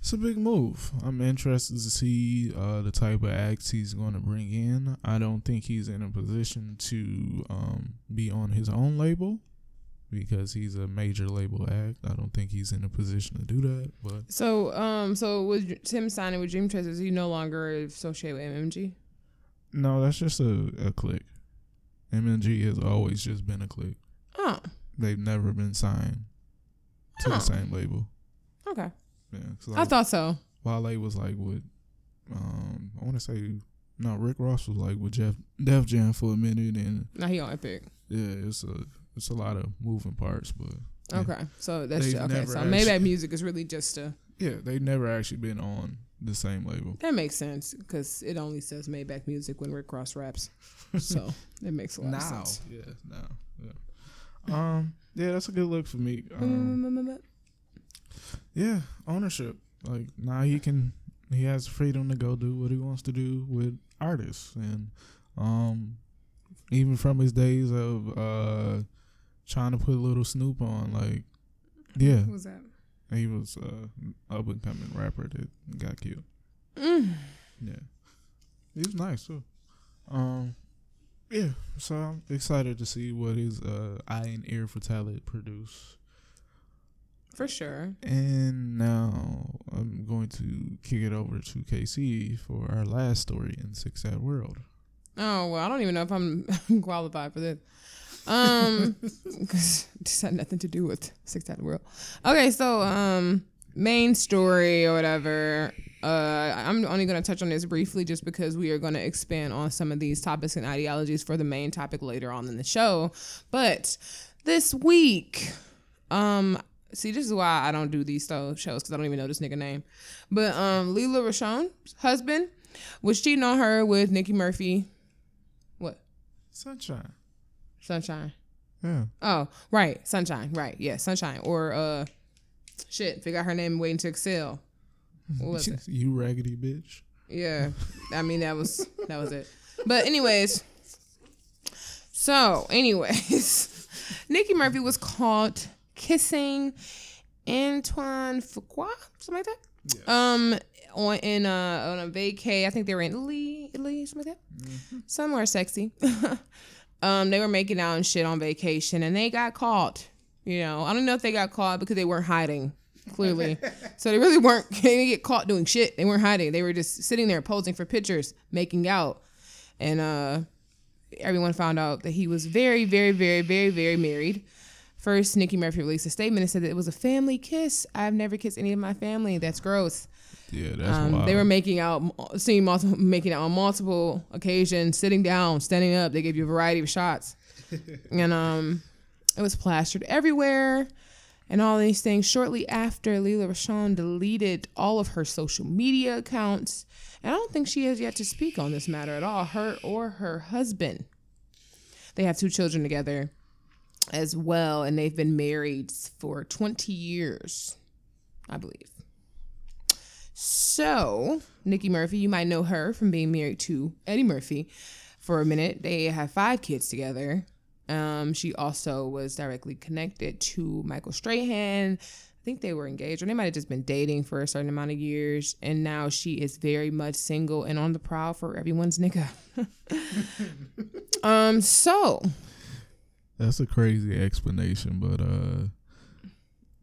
it's a big move. I'm interested to see uh, the type of acts he's going to bring in. I don't think he's in a position to um, be on his own label because he's a major label act. I don't think he's in a position to do that. But So um so with Tim signing with Dream Chasers, he no longer associated with MMG. no, that's just a, a click. MMG has always just been a click. Oh, They've never been signed to Oh. the same label. okay. Yeah, 'cause I thought so. Wale was like with, um, I want to say, no, Rick Ross was like with Jeff Def Jam for a minute, and Now he on Epic. yeah, it's a it's a lot of moving parts, but yeah. Okay, so that's They've okay. So actually- Maybach Music is really just a yeah, they've never actually been on the same label. that makes sense because it only says Maybach Music when Rick Ross raps, so [laughs] it makes a lot of Now, sense. yeah, now, yeah. Um, yeah, that's a good look for me. Um, yeah, ownership. Like now he can he has freedom to go do what he wants to do with artists and um even from his days of uh trying to put Lil Snoop on like yeah Who was that? he was uh up and coming rapper that got killed Mm. yeah he was nice too um yeah so I'm excited to see what his uh eye and ear for talent produce For sure. And now I'm going to kick it over to KC for our last story in Sick Sad World. Oh well, I don't even know if I'm [laughs] qualified for this. Um, 'cause [laughs] this had nothing to do with Six Out of the World. Okay, so um, main story or whatever. Uh, I'm only going to touch on this briefly, just because we are going to expand on some of these topics and ideologies for the main topic later on in the show. But this week, um, see, this is why I don't do these shows because I don't even know this nigga name. But um, Lela Rochon's husband was cheating on her with Nikki Murphy. What? Sunshine. Sunshine. Yeah. Oh, right. Sunshine. Right. Yeah, Sunshine. Or uh shit, figure out her name Waiting to Exhale. What was it? [laughs] you raggedy bitch. Yeah. I mean that was that was it. But anyways. So, anyways, [laughs] Nikki Murphy was caught kissing Antoine Fuqua, something like that. Um on in uh on a vacay. I think they were in Italy, Italy, something like that. Somewhere sexy. [laughs] um, they were making out and shit on vacation, and they got caught. You know, I don't know if they got caught because they weren't hiding. Clearly, [laughs] so they really weren't. [laughs] They didn't get caught doing shit. They weren't hiding. They were just sitting there posing for pictures, making out, and uh, everyone found out that he was very, very, very, very, very married. First, Nikki Murphy released a statement and said that it was a family kiss. I've never kissed any of my family. That's gross. Yeah, that's Um, wild. they were making out, seeing multiple, [laughs] making out on multiple occasions, sitting down, standing up. They gave you a variety of shots, [laughs] and um, it was plastered everywhere, and all these things. Shortly after, Lela Rochon deleted all of her social media accounts, and I don't think she has yet to speak on this matter at all. Her or her husband. They have two children together, as well, and they've been married for twenty years, I believe. So, Nikki Murphy, you might know her from being married to Eddie Murphy for a minute. They have five kids together. Um, she also was directly connected to Michael Strahan, I think they were engaged or they might have just been dating for a certain amount of years. And now she is very much single and on the prowl for everyone's nigga. [laughs] um, so That's a crazy explanation, but uh,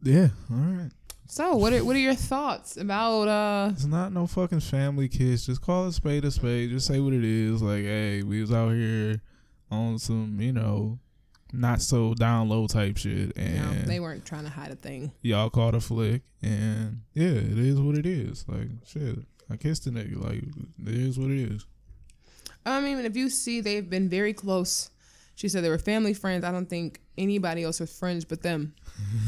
yeah, all right. So what are what are your thoughts about uh It's not no fucking family kiss. Just call a spade a spade. Just say what it is. Like, hey, we was out here on some, you know, not so down low type shit, and know, they weren't trying to hide a thing. y'all caught a flick, and yeah, it is what it is. Like, shit, I kissed the nigga. Like, it is what it is. I mean, if you see they've been very close. She said they were family friends. I don't think anybody else was friends but them.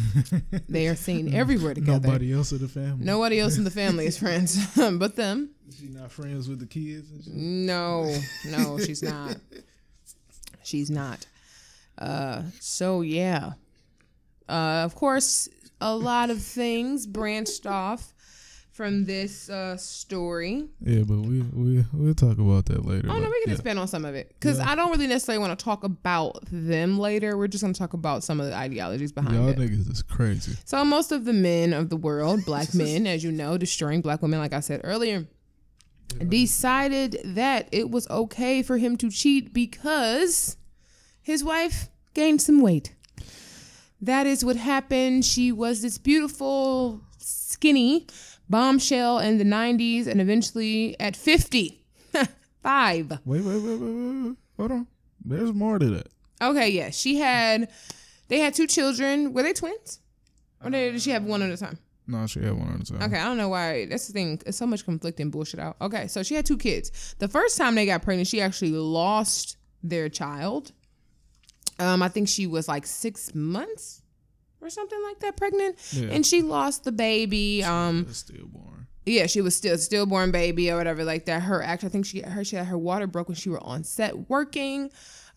[laughs] they are seen everywhere together. Nobody else in the family. Nobody else in the family is friends [laughs] but them. She not friends with the kids. No, no, she's not. She's not. Uh, so yeah. Uh, of course, a lot of things branched off from this uh, story. Yeah, but we we we'll talk about that later. Oh no, we can yeah. expand on some of it because Yeah. I don't really necessarily want to talk about them later. We're just going to talk about some of the ideologies behind Y'all it. niggas is crazy. So most of the men of the world, black [laughs] men, as you know, destroying black women, like I said earlier, decided that it was okay for him to cheat because his wife gained some weight. That is what happened. She was this beautiful, skinny bombshell in the 90s and eventually at 50. [laughs] Five. Wait, wait, wait, wait, wait, wait. Hold on. There's more to that. Okay, yeah. She had, they had two children. Were they twins? Or did she have one at a time? No, she had one on the time. Okay, I don't know why. That's the thing. It's so much conflicting bullshit out. Okay, so she had two kids. The first time they got pregnant, she actually lost their child. Um, I think she was like six months or something like that pregnant, Yeah. and she lost the baby. Um, stillborn. yeah, she was still stillborn baby or whatever like that. Her act I think she her she had her water broke when she were on set working.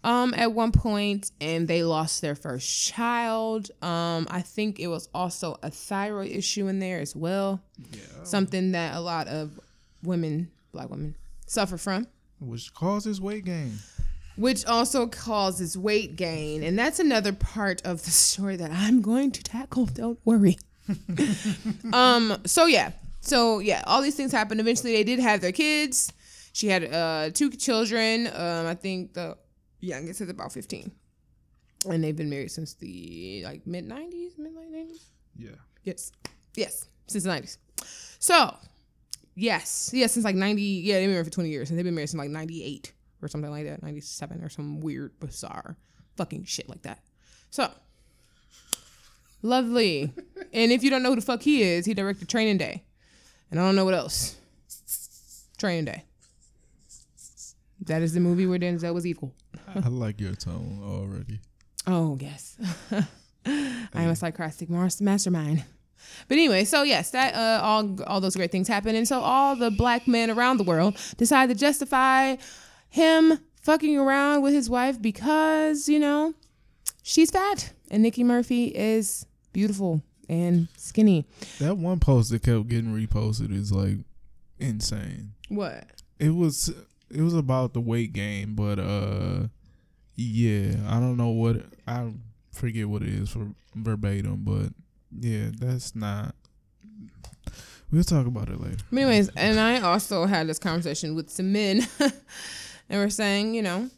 Um, at one point, and they lost their first child. Um, I think it was also a thyroid issue in there as well. Yeah. Something that a lot of women, black women, suffer from, Which causes weight gain. Which also causes weight gain, and that's another part of the story that I'm going to tackle. Don't worry. [laughs] um. So yeah. So yeah, all these things happened. Eventually, they did have their kids. She had uh two children. Um, I think the youngest is about fifteen, and they've been married since the like mid '90s, mid late '90s. Yeah. Yes, yes, since the '90s. So yes, yes, since like '90. Yeah, they've been married for 20 years, and they've been married since like '98 or something like that, '97 or some weird, bizarre, fucking shit like that. So lovely. and if you don't know who the fuck he is, he directed Training Day, and I don't know what else. Training Day. That is the movie where Denzel was evil. I like your tone already. Oh yes, [laughs] I am a sarcastic mastermind. But anyway, so yes, that uh, all all those great things happen, and so all the black men around the world decide to justify him fucking around with his wife because you know she's fat and Nikki Murphy is beautiful and skinny. That one post that kept getting reposted is like insane. What? It was it was about the weight gain, but uh yeah, I don't know what I forget what it is for verbatim, but yeah, that's not We'll talk about it later. But anyways, and I also had this conversation with some men, [laughs] and we're saying, you know,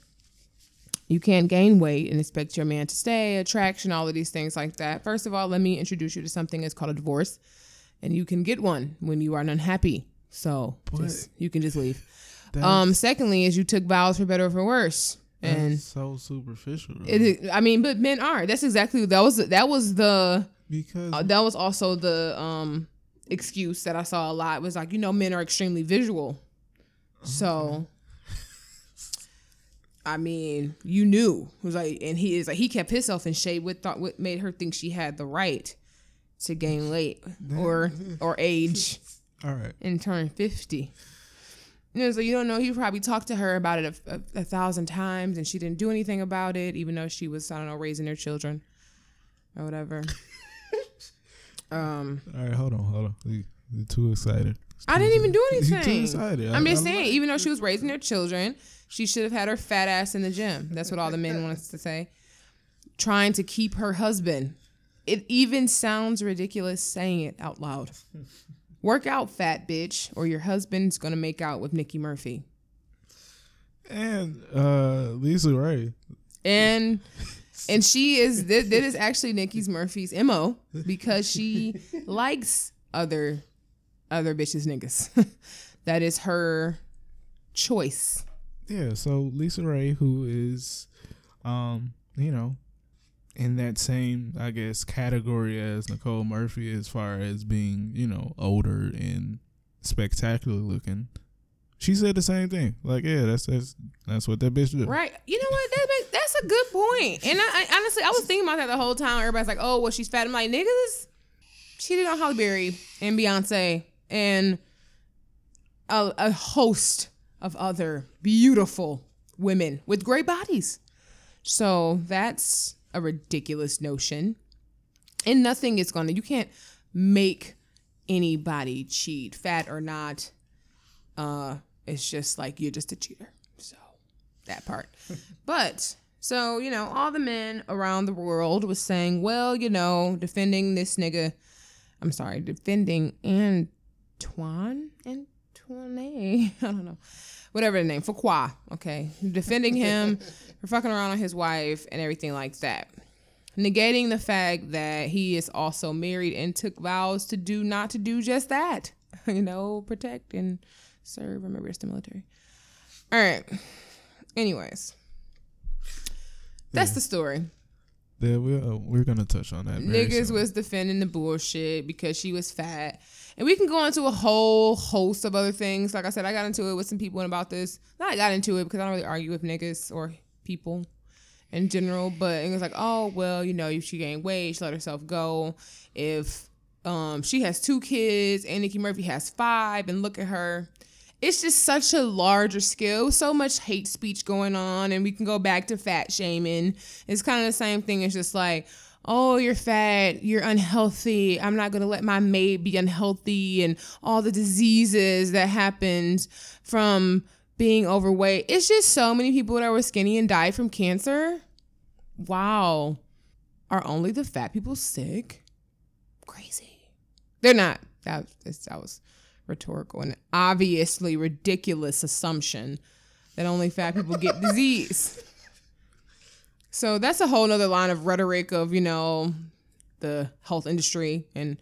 you can't gain weight and expect your man to stay, attraction, all of these things like that. First of all, let me introduce you to something that's called a divorce, and you can get one when you are unhappy. So just, you can just leave. Um, secondly, is you took vows for better or for worse, and that's so superficial. it, I mean, but men are. That's exactly that was that was the because uh, that was also the um excuse that I saw a lot was like you know men are extremely visual, so I mean you knew it was like and he is like he kept himself in shape. What thought what made her think she had the right to gain weight or or age [laughs] all right. and turn fifty. You know, so you don't know. He probably talked to her about it a, a, a thousand times, and she didn't do anything about it, even though she was I don't know raising their children or whatever. [laughs] um. All right, hold on, hold on. You- You're too excited. I didn't even do anything. I'm just saying, even though she was raising their children, she should have had her fat ass in the gym. That's what all the men want us to say. Trying to keep her husband. it even sounds ridiculous saying it out loud. Work out, fat bitch, or your husband's gonna make out with Nikki Murphy. And uh LisaRaye. And and she is This is actually Nikki's Murphy's mo because she likes other other bitches niggas. [laughs] that is her choice. Yeah, so LisaRaye, who is, um, you know, in that same, I guess, category as Nicole Murphy as far as being, you know, older and spectacular looking. She said the same thing. Like, yeah, that's that's that's what that bitch did. Right. You know what? That, that's a good point. And I, I, honestly, I was thinking about that the whole time. Everybody's like, "Oh, well, she's fat." I'm like, niggas, she did on Halle Berry and Beyonce and a, a host of other beautiful women with great bodies. So that's a ridiculous notion. And nothing is going to, you can't make anybody cheat, fat or not. Uh, it's just like you're just a cheater. So that part. [laughs] but so, you know, all the men around the world was saying, well, you know, defending this nigga, I'm sorry, defending Antoine, Antoine, [laughs] I don't know, whatever the name, Fuqua, okay, defending him [laughs] for fucking around on his wife and everything like that. Negating the fact that he is also married and took vows to do not to do just that, [laughs] you know, protect and serve. Remember, it's the military. All right. Anyways, that's yeah. the story. Yeah, we uh, we're gonna touch on that. Niggas soon. was defending the bullshit because she was fat, and we can go into a whole host of other things. Like I said, I got into it with some people about this. Not I got into it because I don't really argue with niggas or people in general, but it was like, oh well, you know, if she gained weight, she let herself go. If um she has two kids and Nikki Murphy has five, and look at her it's just such a larger scale, so much hate speech going on, and we can go back to fat shaming. It's kind of the same thing. It's just like, oh, you're fat, you're unhealthy. I'm not gonna let my maid be unhealthy, and all the diseases that happened from being overweight. It's just so many people that were skinny and died from cancer. Wow, are only the fat people sick? Crazy. They're not. That, that was rhetorical and obviously ridiculous assumption that only fat people get disease. [laughs] So that's a whole nother line of rhetoric of, you know, the health industry and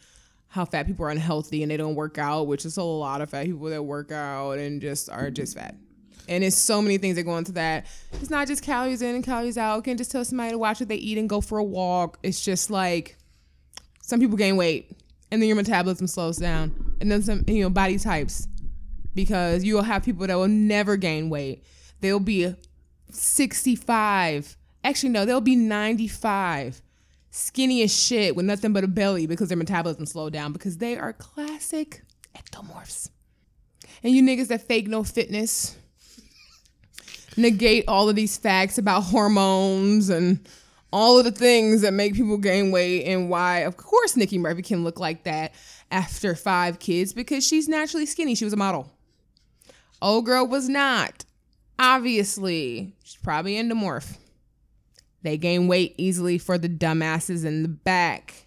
how fat people are unhealthy and they don't work out, which is a lot of fat people that work out and just are just fat. And it's so many things that go into that. It's not just calories in and calories out. You can just tell somebody to watch what they eat and go for a walk. It's just like some people gain weight and then your metabolism slows down, and then some you know body types, because you will have people that will never gain weight. They'll be 65. Actually, no, they'll be 95, skinny as shit with nothing but a belly because their metabolism slowed down because they are classic ectomorphs. And you niggas that fake no fitness, negate all of these facts about hormones and all of the things that make people gain weight and why of course Nikki Murphy can look like that after five kids because she's naturally skinny. She was a model. Old girl was not. Obviously, she's probably endomorph. They gain weight easily for the dumbasses in the back.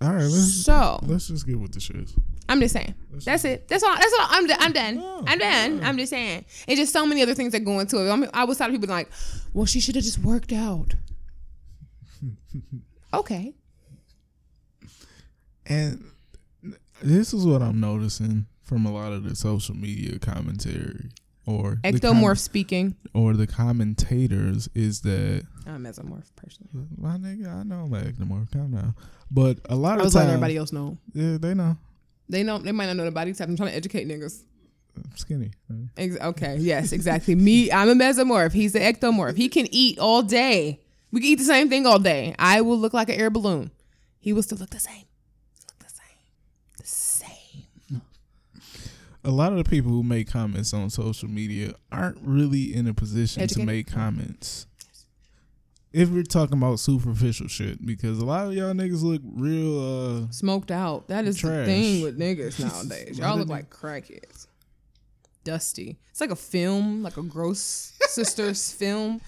All right, let's so let's just get with the shit. I'm just saying. Let's that's it. That's all. That's all. I'm. I'm done. Oh, I'm done. I'm just saying. It's just so many other things that go into it. I, mean, I was tired of people like, "Well, she should have just worked out." [laughs] okay. And this is what I'm noticing from a lot of the social media commentary or ectomorph com- speaking or the commentators is that I'm a mesomorph personally. My nigga, I know I'm an ectomorph. Calm down. But a lot of I of was letting everybody else know. Yeah, they know. They know. They might not know the body type. I'm trying to educate niggas. I'm skinny. Ex- okay. Yes. Exactly. Me. I'm a mesomorph. He's an ectomorph. He can eat all day. We can eat the same thing all day. I will look like an air balloon. He will still look the same. Look the same. The same. A lot of the people who make comments on social media aren't really in a position Educated? to make comments. If we're talking about superficial shit, because a lot of y'all niggas look real uh smoked out. That is trash. the thing [laughs] with niggas nowadays. y'all look like crackheads. Dusty. It's like a film, like a gross [laughs] sisters film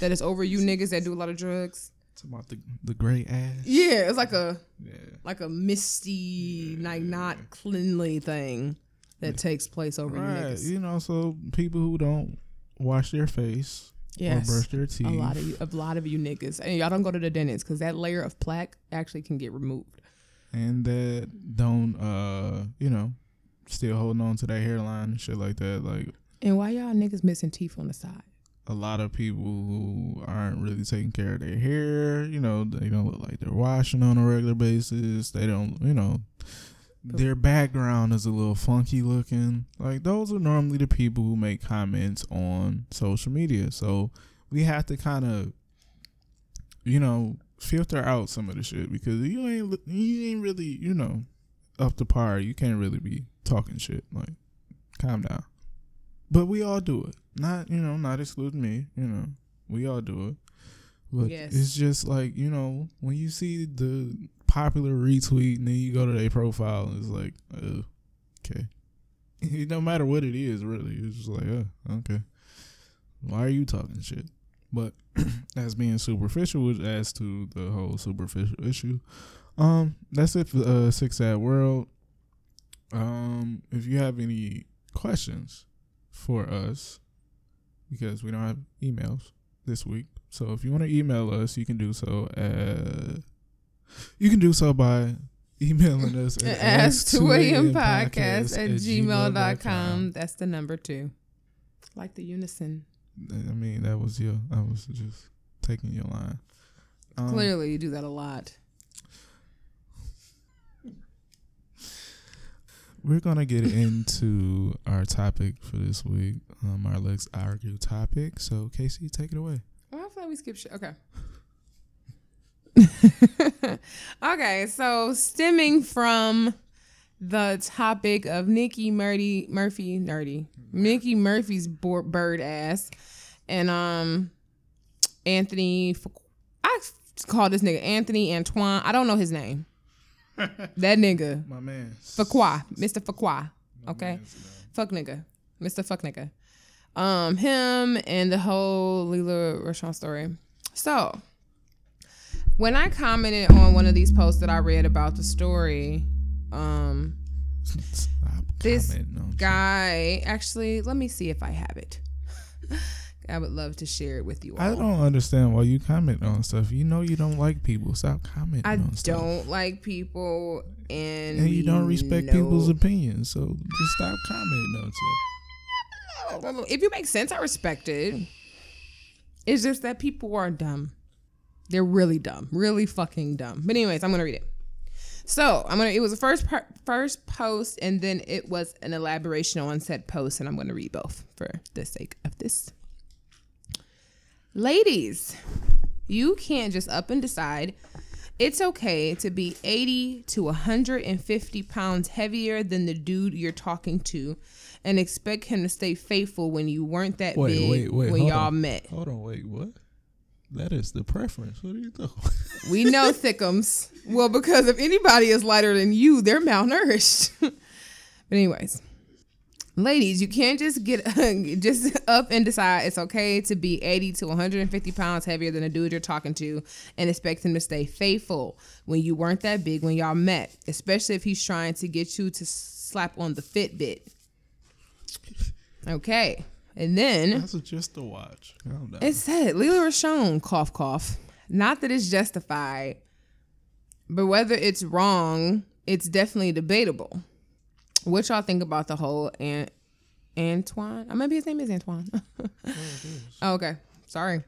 that is over you niggas that do a lot of drugs. Talking about the the gray ash. Yeah, it's like a Yeah. like a misty, like not cleanly thing that takes place over you Right. niggas. You know, so people who don't wash their face Yes. or brush their teeth. A lot of you, a lot of you niggas, and y'all don't go to the dentist because that layer of plaque actually can get removed. and that don't uh you know still holding on to that hairline and shit like that like And why y'all niggas missing teeth on the side? a lot of people who aren't really taking care of their hair you know they don't look like they're washing on a regular basis they don't you know their background is a little funky looking. Like those are normally the people who make comments on social media. So we have to kind of you know filter out some of the shit because you ain't you ain't really you know up to par. You can't really be talking shit. Like calm down. But we all do it. Not you know not excluding me you know. We all do it. But Yes. it's just like you know when you see the popular retweet and then you go to their profile and it's like uh, okay. [laughs] No matter what it is really. It's just like uh, okay. Why are you talking shit? But [clears throat] as being superficial which adds to the whole superficial issue um that's it for uh Sick Sad World. Um if you have any questions for us because we don't have emails this week so if you want to email us you can do so at you can do so by emailing us at [laughs] Ask 2 a.m. podcast at gmail.com. That's the number two. Like the unison. I mean, that was your. I was just taking your line. Um, Clearly, you do that a lot. We're gonna get into our topic for this week. Um, our let's argue topic. So, Casey, take it away. Well, I feel like we skipped shit. Okay. [laughs] okay, so stemming from the topic of Nikki Murdy Murphy Nerdy, Nikki Murphy's bird ass, and um Anthony. I call this nigga Anthony Antoine. I don't know his name. [laughs] that nigga My man. Fuqua, Mr. Fuqua. Okay, fuck nigga, Mr. Fuck nigga. Um, him and the whole Lela Rochon story. So, when I commented on one of these posts that I read about the story, um, Stop This commenting on shit. guy actually, let me see if I have it. [laughs] I would love to share it with you all. I don't understand why you comment on stuff. You know you don't like people. Stop commenting I on stuff. don't like people, and And you don't respect know- people's opinions. So just stop commenting on stuff. if you make sense, I respect it. It's just that people are dumb. They're really dumb, really fucking dumb. But anyways, I'm gonna read it. So I'm gonna. It was the first part, first post, and then it was an elaboration on said post, and I'm gonna read both for the sake of this. Ladies, you can't just up and decide it's okay to be 80 to 150 pounds heavier than the dude you're talking to and expect him to stay faithful when you weren't that Wait, big wait, wait, when y'all on. met. Hold on, wait, what? That is the preference. What do you know? We know [laughs] thickums. Well, because if anybody is lighter than you, they're malnourished. [laughs] but anyways, ladies, you can't just get [laughs] just up and decide it's okay to be 80 to 150 pounds heavier than a dude you're talking to and expect him to stay faithful when you weren't that big when y'all met, especially if he's trying to get you to slap on the Fitbit. Okay. And then That's just a watch. It said Lela Rochon, cough, cough. Not that it's justified, but whether it's wrong, it's definitely debatable. What y'all think about the whole An- Antoine? Uh, maybe his name is Antoine. [laughs] oh, okay. Sorry.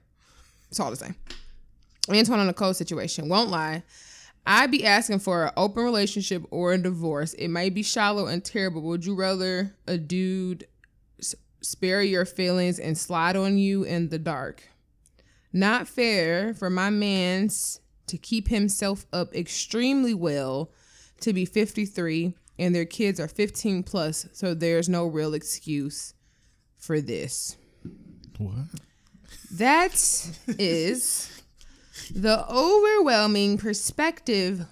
It's all the same. Antoine on the cold situation. Won't lie. I'd be asking for an open relationship or a divorce. It might be shallow and terrible. Would you rather a dude spare your feelings and slide on you in the dark? Not fair for my man's to keep himself up extremely well to be 53 and their kids are 15 plus, so there's no real excuse for this. what? That is the overwhelming perspective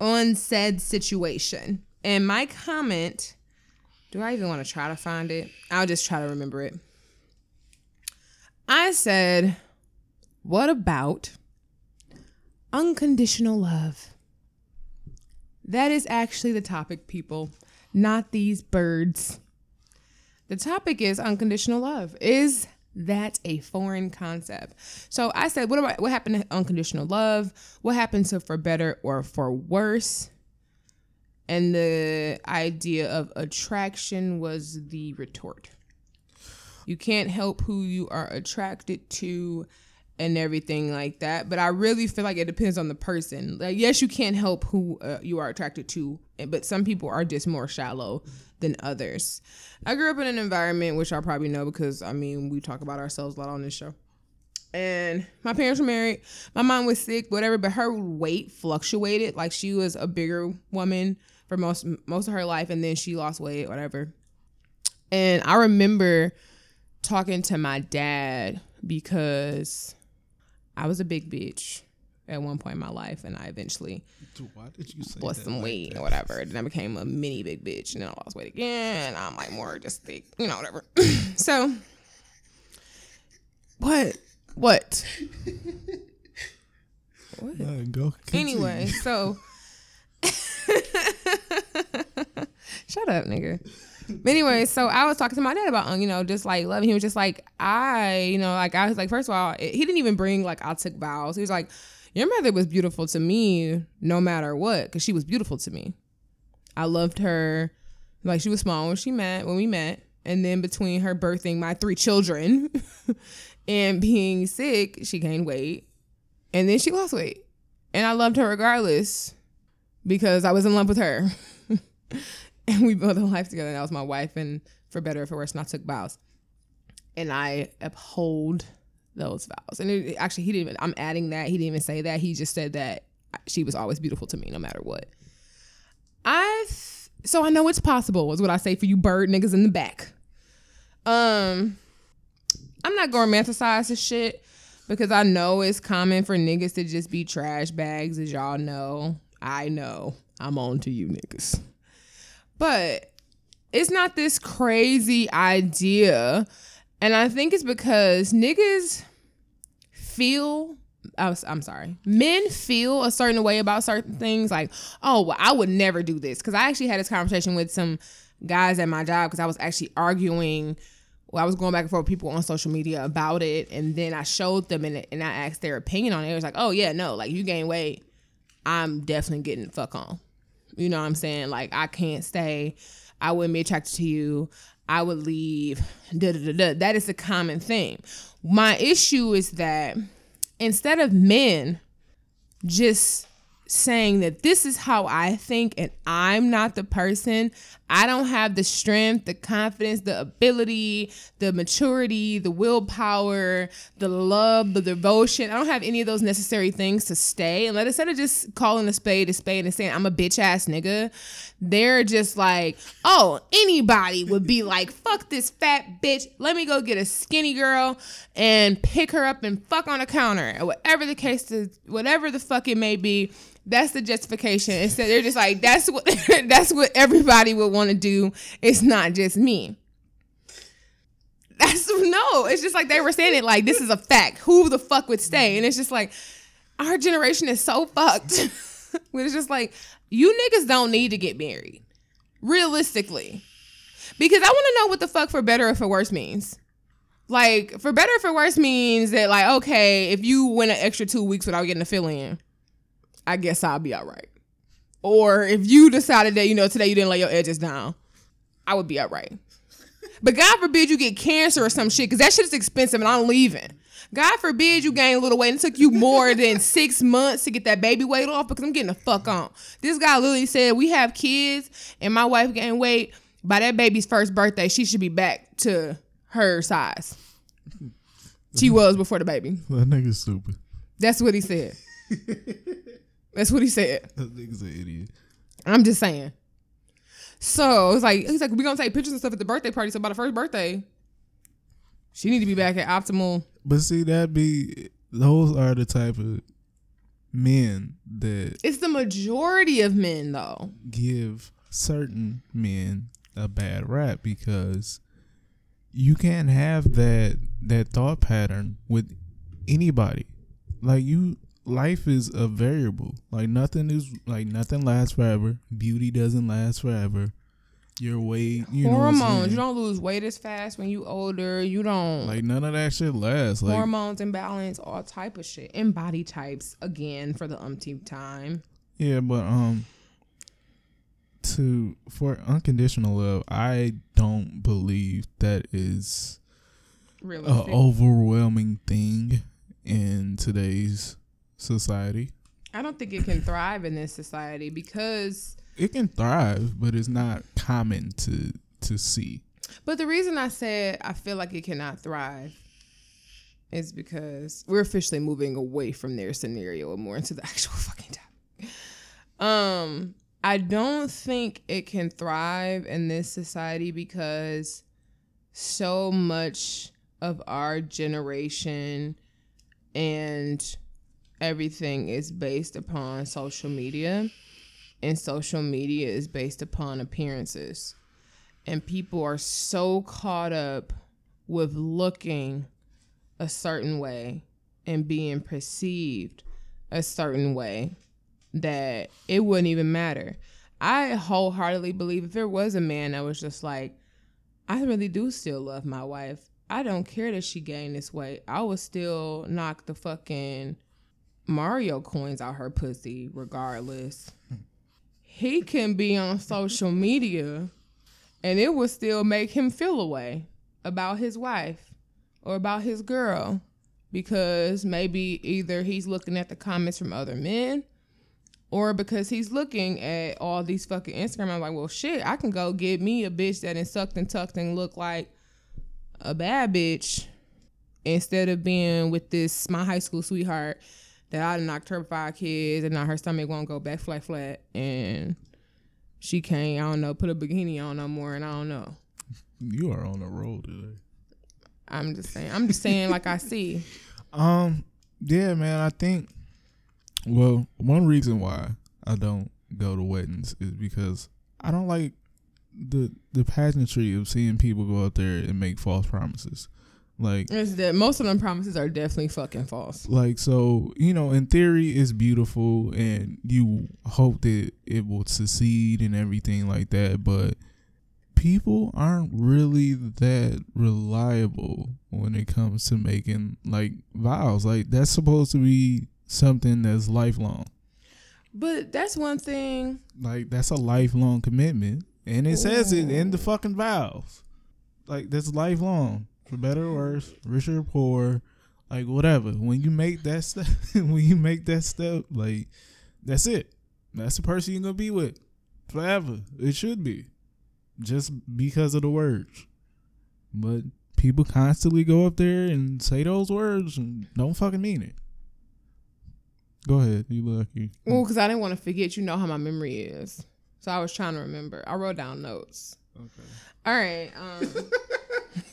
on said situation. And my comment, do I even want to try to find it? I'll just try to remember it. I said, What about unconditional love. That is actually the topic, people, not these birds. The topic is unconditional love. Is that a foreign concept? So I said, what about what happened to unconditional love? What happened to for better or for worse? And the idea of attraction was the retort. You can't help who you are attracted to and everything like that. But I really feel like it depends on the person. Like, yes, you can't help who uh, you are attracted to, but some people are just more shallow than others. I grew up in an environment which I probably know because I mean we talk about ourselves a lot on this show. And my parents were married. My mom was sick, whatever, but her weight fluctuated. Like she was a bigger woman for most most of her life, and then she lost weight, whatever. And I remember talking to my dad because I was a big bitch at one point in my life, and I eventually Why did you say lost some like weight that? or whatever. Then I became a mini big bitch, and then I lost weight again. And I'm like more just thick, you know, whatever. [clears throat] so, what? What? what? Uh, go continue. Anyway, so [laughs] shut up, nigga. But anyway, so I was talking to my dad about, um, you know, just like loving. He was just like, I, you know, like I was like, first of all, he didn't even bring like I took vows. He was like, your mother was beautiful to me no matter what, because she was beautiful to me. I loved her. Like she was small when she met when we met, and then between her birthing my three children [laughs] and being sick, she gained weight, and then she lost weight, and I loved her regardless because I was in love with her, [laughs] and we built a life together. And that was my wife, and for better or for worse, and I took vows, and I uphold those vows. And it, actually, he didn't. Even, I'm adding that he didn't even say that. He just said that she was always beautiful to me, no matter what. I so I know it's possible is what I say for you bird niggas in the back. Um, I'm not gonna romanticize this shit because I know it's common for niggas to just be trash bags, as y'all know. I know I'm on to you niggas, but it's not this crazy idea, and I think it's because niggas feel was, I'm sorry. Men feel a certain way about certain things, like, oh, well, I would never do this. Because I actually had this conversation with some guys at my job because I was actually arguing. Well, I was going back and forth with people on social media about it, and then I showed them and, and I asked their opinion on it. It was like, oh yeah, no, like you gain weight, I'm definitely getting fuck on. You know what I'm saying? Like I can't stay. I wouldn't be attracted to you. I would leave. Da, da, da, da. That is a common thing. My issue is that instead of men just saying that this is how I think and I'm not the person, I don't have the strength, the confidence, the ability, the maturity, the willpower, the love, the devotion. I don't have any of those necessary things to stay. And let instead of just calling a spade a spade and saying I'm a bitch ass nigga, they're just like, oh, anybody would be like, fuck this fat bitch. Let me go get a skinny girl and pick her up and fuck on a counter. Or whatever the case is, whatever the fuck it may be. That's the justification. Instead, they're just like, that's what [laughs] that's what everybody would want to do. It's not just me. That's no, it's just like they were saying it like this is a fact. Who the fuck would stay? And it's just like our generation is so fucked. [laughs] it's just like you niggas don't need to get married. Realistically. Because I want to know what the fuck for better or for worse means. Like, for better or for worse means that, like, okay, if you went an extra two weeks without getting a fill in, I guess I'll be all right. Or if you decided that, you know, today you didn't lay your edges down, I would be all right. But God forbid you get cancer or some shit, because that shit is expensive and I'm leaving. God forbid you gain a little weight and it took you more [laughs] than six months to get that baby weight off because I'm getting the fuck on. This guy literally said, We have kids and my wife gained weight. By that baby's first birthday, she should be back to her size. She [laughs] was before the baby. That nigga's stupid. That's what he said. [laughs] That's what he said. That nigga's an idiot. I'm just saying. So it's like he's like, we're gonna take pictures and stuff at the birthday party. So by the first birthday, she need to be back at optimal. But see, that be those are the type of men that It's the majority of men though. give certain men a bad rap because you can't have that that thought pattern with anybody. Like you life is a variable. Like nothing is like nothing lasts forever. Beauty doesn't last forever. Your weight, you hormones. you don't lose weight as fast when you older. You don't like none of that shit lasts. Like hormones imbalance, all type of shit, and body types again for the umpteenth time. Yeah, but um, to for unconditional love, I don't believe that is Really, a overwhelming thing in today's society. I don't think it can thrive in this society because It can thrive, but it's not common to to see. But the reason I said I feel like it cannot thrive is because we're officially moving away from their scenario and more into the [laughs] actual fucking topic. Um, I don't think it can thrive in this society because so much of our generation and everything is based upon social media and social media is based upon appearances and people are so caught up with looking a certain way and being perceived a certain way that it wouldn't even matter. I wholeheartedly believe if there was a man that was just like, I really do still love my wife. I don't care that she gained this weight. I would still knock the fucking Mario coins out her pussy regardless. he can be on social media and it will still make him feel a way about his wife or about his girl because maybe either he's looking at the comments from other men or because he's looking at all these fucking Instagram. I'm like, well, shit, I can go get me a bitch that is sucked and tucked and look like a bad bitch instead of being with this my high school sweetheart that I knocked her five kids and now her stomach won't go back flat flat and she can't, I don't know, put a bikini on no more and I don't know. You are on a roll today. I'm just saying. I'm just saying like I see. [laughs] Um, yeah, man. I think. Well, one reason why I don't go to weddings is because I don't like the the pageantry of seeing people go out there and make false promises. Like It's that most of them promises are definitely fucking false. like so you know in theory it's beautiful and you hope that it will succeed and everything like that but people aren't really that reliable when it comes to making like vows. Like that's supposed to be something that's lifelong. But that's one thing. like that's a lifelong commitment and it says it in the fucking vows. Like that's lifelong for better or worse richer or poor like whatever when you make that step [laughs] when you make that step like that's it that's the person you're gonna be with forever it should be just because of the words but people constantly go up there and say those words and don't fucking mean it go ahead you lucky Well, because I didn't want to forget. You know how my memory is, so I was trying to remember. I wrote down notes. okay All right. Um, come [laughs]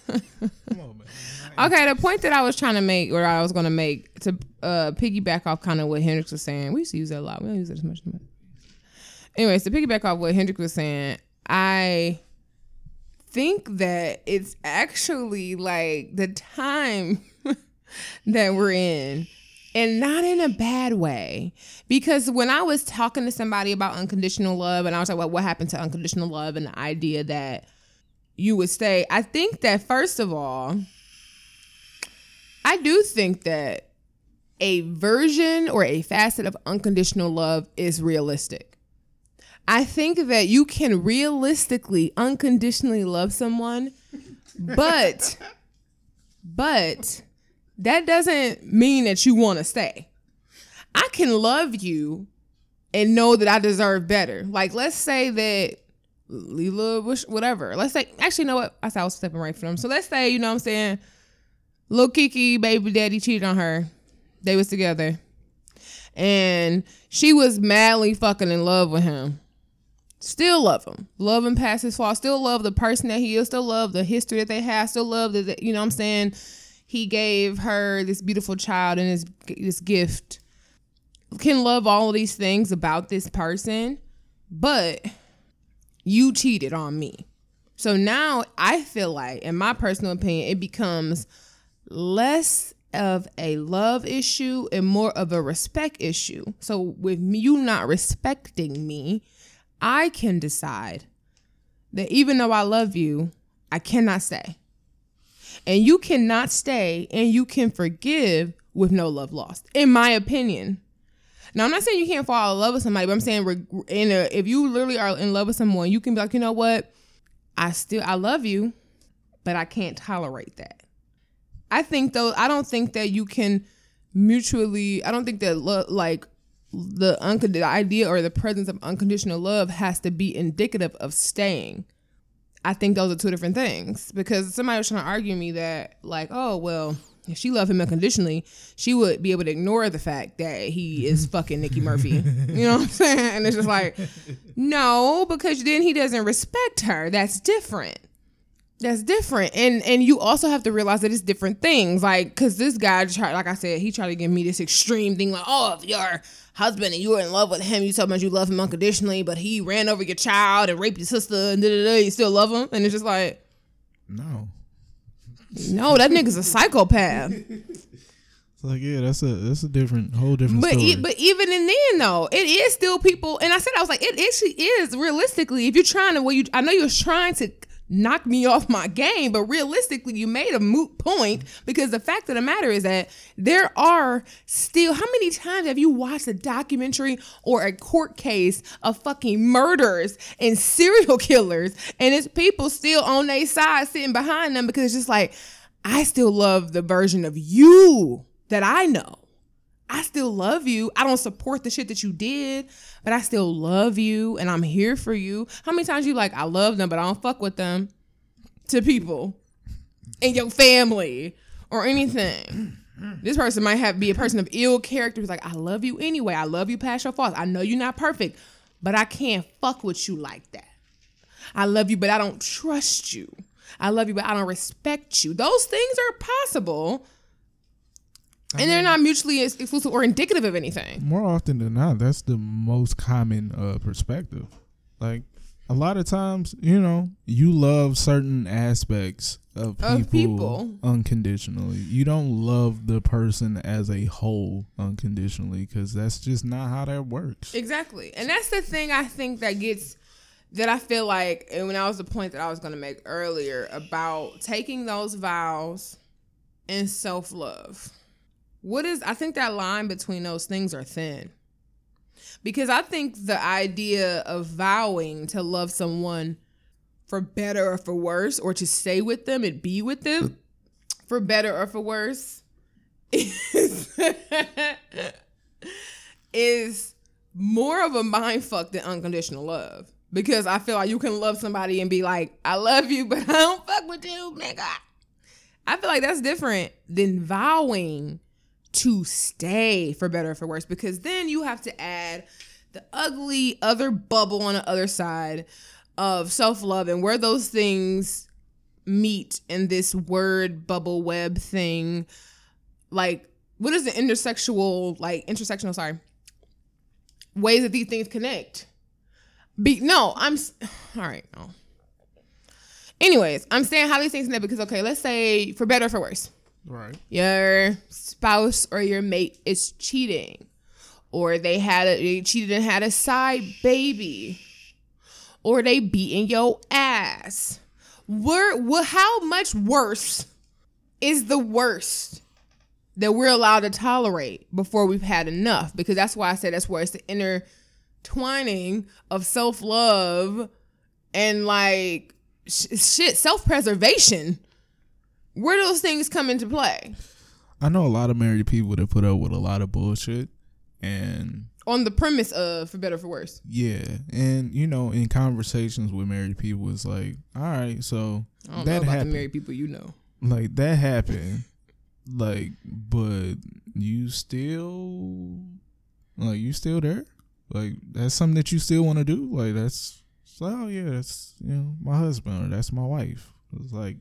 on [laughs] okay. The point that I was trying to make, or I was going to make, to uh, piggyback off kind of what Hendrix was saying. We used to use that a lot. We don't use it as much anymore. Anyways, to piggyback off what Hendrix was saying, I think that it's actually like the time [laughs] that we're in and not in a bad way because when i was talking to somebody about unconditional love and i was like well what happened to unconditional love and the idea that you would stay i think that first of all i do think that a version or a facet of unconditional love is realistic i think that you can realistically unconditionally love someone but but that doesn't mean that you want to stay. I can love you and know that I deserve better. Like, let's say that Wish- whatever. Let's say, actually, you know what? I said I was stepping right for them. So let's say, you know what I'm saying? Little Kiki, baby daddy cheated on her. They was together. And she was madly fucking in love with him. Still love him. Love him past his fault. Still love the person that he is. Still love the history that they have. Still love that, you know what I'm saying? He gave her this beautiful child and this, this gift. Can love all of these things about this person, but you cheated on me. So now I feel like, in my personal opinion, it becomes less of a love issue and more of a respect issue. So with you not respecting me, I can decide that even though I love you, I cannot stay. And you cannot stay and you can forgive with no love lost, in my opinion. Now, I'm not saying you can't fall in love with somebody, but I'm saying in a, if you literally are in love with someone, you can be like, you know what? I still, I love you, but I can't tolerate that. I think though, I don't think that you can mutually, I don't think that lo- like the, uncond- the idea or the presence of unconditional love has to be indicative of staying. I think those are two different things because somebody was trying to argue me that like, oh well, if she loved him unconditionally, she would be able to ignore the fact that he is [laughs] fucking Nikki Murphy. you know what I'm saying? And it's just like, no, because then he doesn't respect her. That's different. That's different. And and you also have to realize that it's different things. Like, cause this guy tried, like I said, he tried to give me this extreme thing, like, oh, if your husband and you were in love with him, you so much you love him unconditionally, but he ran over your child and raped your sister and da da da, you still love him? And it's just like, no. No, that nigga's a psychopath. It's like yeah, that's a that's a different whole different but story. E, but even in then though, it is still people. And I said I was like, it actually is realistically. If you're trying to, well, you I know you're trying to knock me off my game, but realistically, you made a moot point because the fact of the matter is that there are still how many times have you watched a documentary or a court case of fucking murders and [laughs] serial killers, and it's people still on their side sitting behind them because it's just like, I still love the version of you that I know. I still love you. I don't support the shit that you did, but I still love you and I'm here for you. How many times you like I love them, but I don't fuck with them to people in your family or anything? This person might have be a person of ill character who's like, I love you anyway. I love you past your faults. I know you're not perfect, but I can't fuck with you like that. I love you, but I don't trust you. I love you, but I don't respect you. Those things are possible and they're not mutually exclusive or indicative of anything. More often than not, that's the most common uh, perspective. Like a lot of times, you know, you love certain aspects of people, Of people. unconditionally. You don't love the person as a whole unconditionally because that's just not how that works. Exactly. And that's the thing I think that gets that I feel like and when I was the point that I was going to make earlier about taking those vows and self-love. What is I think that line between those things are thin. Because I think the idea of vowing to love someone for better or for worse or to stay with them and be with them for better or for worse is is more of a mind fuck than unconditional love. Because I feel like you can love somebody and be like, I love you, but I don't fuck with you, nigga. I feel like that's different than vowing to stay for better or for worse. Because then you have to add the ugly other bubble on the other side of self love and where those things meet in this word bubble web thing. Like, what is the intersexual, like, intersectional, sorry, ways that these things connect? Be no, I'm [sighs] all right. No. Anyways, I'm saying how these things connect because okay, let's say for better or for worse, Right. your spouse or your mate is cheating, or they had a, they cheated and had a side baby, or they beating your ass. Where, wha- how much worse is the worst that we're allowed to tolerate before we've had enough? Because that's why I said that's where it's the intertwining of self love and like sh- shit self preservation. Where do those things come into play? I know a lot of married people that put up with a lot of bullshit and On the premise of for better or for worse. yeah, and you know, in conversations with married people, it's like, all right, so I don't that know about happened. the married people you know. like that happened, like, but you still, like, you still there, like, that's something that you still want to do, like, that's, so, oh yeah, that's you know my husband or that's my wife. It's like,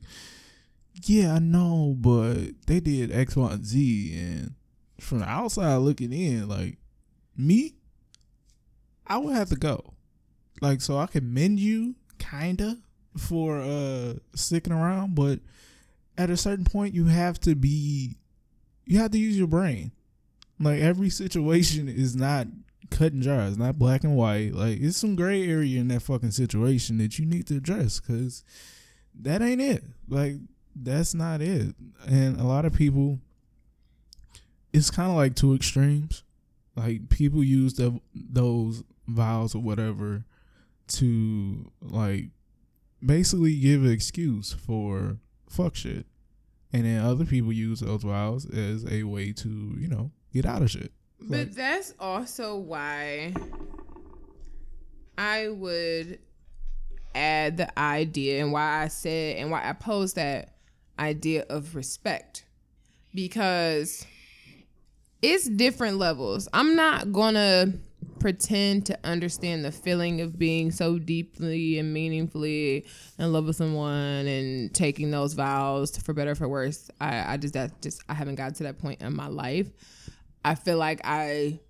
yeah, I know, but they did X, Y, and Z, and from the outside looking in, like, me, I would have to go. Like, so I can mend you, kinda, for uh sticking around, but at a certain point, you have to be, you have to use your brain. Like every situation [laughs] is not cut and dry. It's not black and white. Like it's some gray area in that fucking situation that you need to address because that ain't it. Like that's not it. And a lot of people, it's kind of like two extremes. Like people use the, those vows or whatever to like basically give an excuse for fuck shit. And then other people use those vows as a way to, you know, get out of shit. But like, that's also why I would add the idea and why I said and why I posed that idea of respect. Because it's different levels. I'm not gonna pretend to understand the feeling of being so deeply and meaningfully in love with someone and taking those vows for better for worse. I, I just that just I haven't got to that point in my life. I feel like I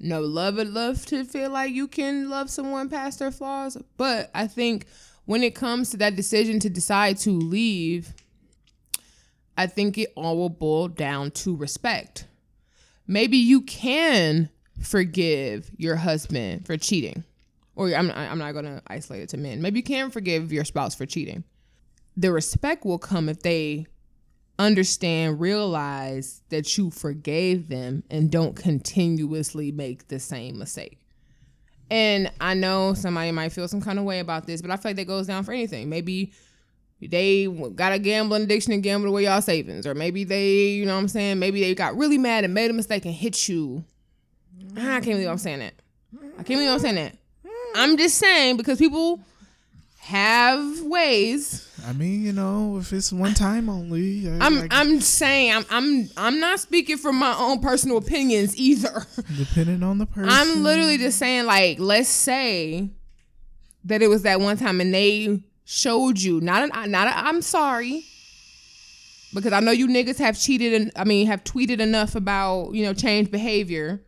know love would love to feel like you can love someone past their flaws, but I think when it comes to that decision to decide to leave, I think it all will boil down to respect. Maybe you can forgive your husband for cheating. Or I'm, I'm not going to isolate it to men. Maybe you can forgive your spouse for cheating. The respect will come if they understand, realize that you forgave them and don't continuously make the same mistake. And I know somebody might feel some kind of way about this, but I feel like that goes down for anything. Maybe they got a gambling addiction and gambled away y'all savings, or maybe they, you know what I'm saying, maybe they got really mad and made a mistake and hit you I can't believe I'm saying that. I can't believe I'm saying that. I'm just saying because people have ways. I mean, you know, if it's one time only. I, I'm, I'm saying I'm I'm I'm not speaking from my own personal opinions either. [laughs] Depending on the person. I'm literally just saying like let's say that it was that one time and they showed you not an not i I'm sorry because I know you niggas have cheated and I mean have tweeted enough about, you know, change behavior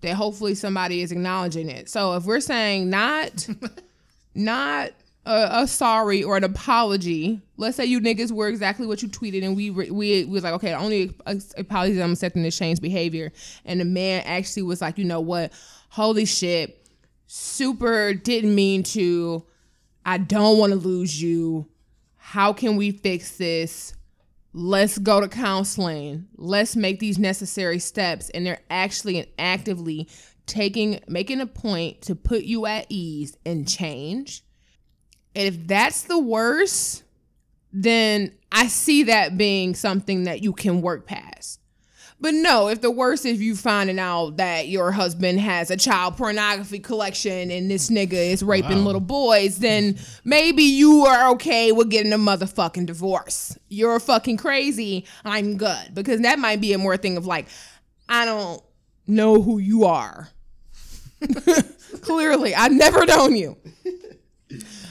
that hopefully somebody is acknowledging it. So if we're saying not [laughs] not a, a, sorry or an apology, let's say you niggas were exactly what you tweeted and we we, we was like, okay, only apologies I'm accepting this change behavior, and the man actually was like, you know what, holy shit, super didn't mean to. I don't want to lose you. How can we fix this? let's go to counseling let's make these necessary steps and they're actually and actively taking making a point to put you at ease and change and if that's the worst then i see that being something that you can work past but no, if the worst is you finding out that your husband has a child pornography collection and this nigga is raping wow. little boys, then maybe you are okay with getting a motherfucking divorce. You're fucking crazy. I'm good. Because that might be a more thing of like, I don't know who you are. [laughs] Clearly, I've never known you.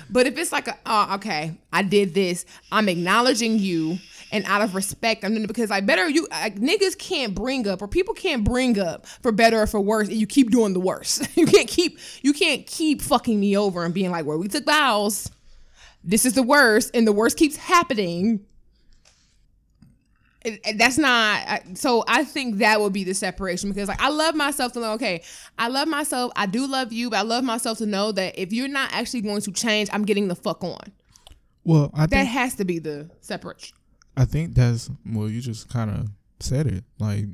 But if it's like, a, oh, okay, I did this, I'm acknowledging you and out of respect. I'm because I better you like, niggas can't bring up or people can't bring up for better or for worse, and you keep doing the worst. [laughs] you can't keep you can't keep fucking me over and being like, "Where well, we took vows, this is the worst," and the worst keeps happening. that's not so i think that would be the separation because like i love myself to know okay i love myself i do love you but i love myself to know that if you're not actually going to change i'm getting the fuck on well I that has to be the separation I think that's well, you just kind of said it. Like